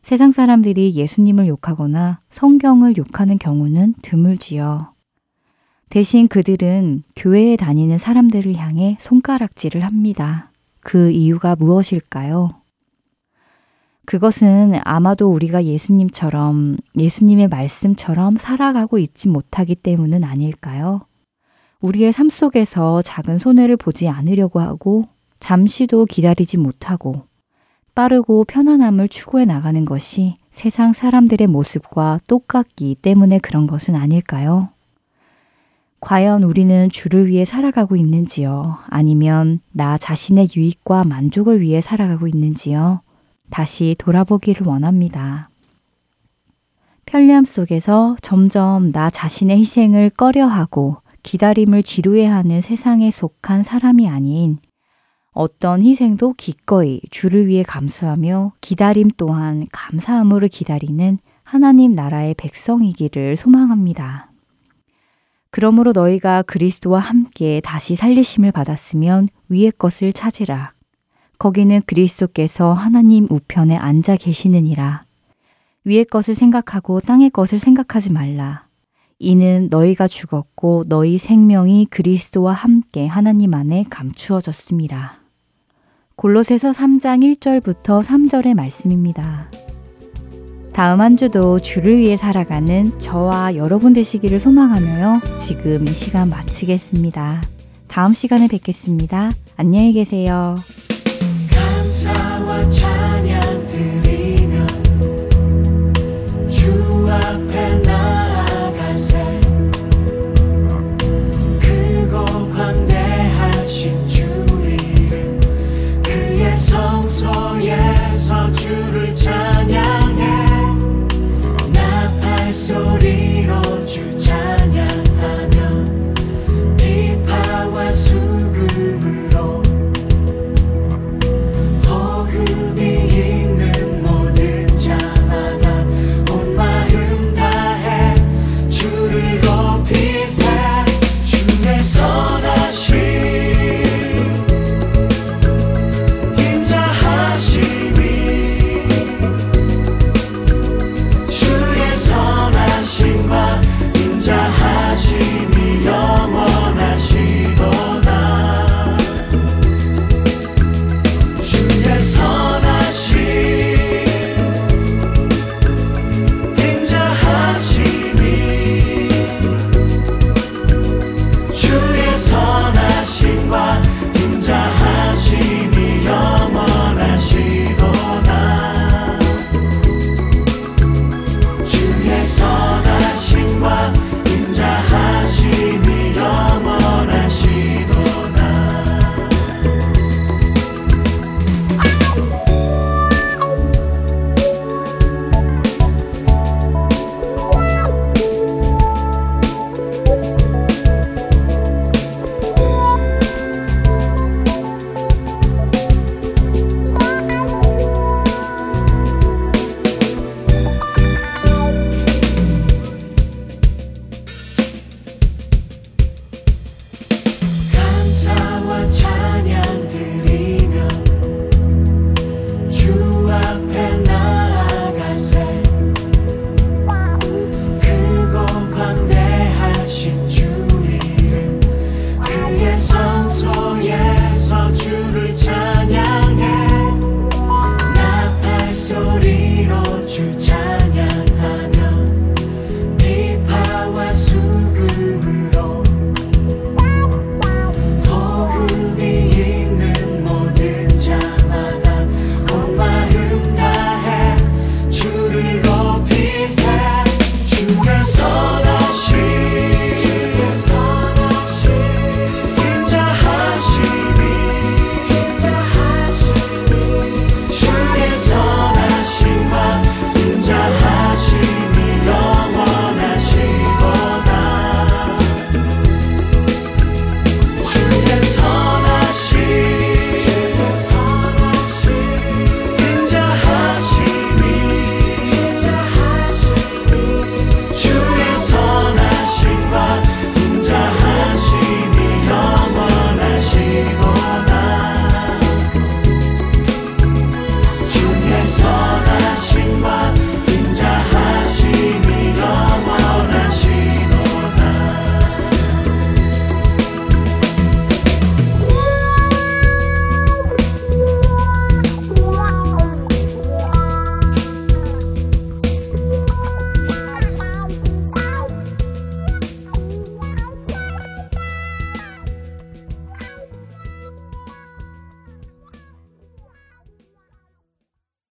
세상 사람들이 예수님을 욕하거나 성경을 욕하는 경우는 드물지요. 대신 그들은 교회에 다니는 사람들을 향해 손가락질을 합니다. 그 이유가 무엇일까요? 그것은 아마도 우리가 예수님처럼, 예수님의 말씀처럼 살아가고 있지 못하기 때문은 아닐까요? 우리의 삶 속에서 작은 손해를 보지 않으려고 하고 잠시도 기다리지 못하고 빠르고 편안함을 추구해 나가는 것이 세상 사람들의 모습과 똑같기 때문에 그런 것은 아닐까요? 과연 우리는 주를 위해 살아가고 있는지요? 아니면 나 자신의 유익과 만족을 위해 살아가고 있는지요? 다시 돌아보기를 원합니다. 편리함 속에서 점점 나 자신의 희생을 꺼려하고 기다림을 지루해하는 세상에 속한 사람이 아닌 어떤 희생도 기꺼이 주를 위해 감수하며 기다림 또한 감사함으로 기다리는 하나님 나라의 백성이기를 소망합니다. 그러므로 너희가 그리스도와 함께 다시 살리심을 받았으면 위의 것을 찾으라. 거기는 그리스도께서 하나님 우편에 앉아 계시느니라. 위의 것을 생각하고 땅의 것을 생각하지 말라. 이는 너희가 죽었고 너희 생명이 그리스도와 함께 하나님 안에 감추어졌습니다. 골로새서 3장 1절부터 3절의 말씀입니다. 다음 한 주도 주를 위해 살아가는 저와 여러분 되시기를 소망하며요. 지금 이 시간 마치겠습니다. 다음 시간에 뵙겠습니다. 안녕히 계세요. 감사와 찬양 드리며 주 앞.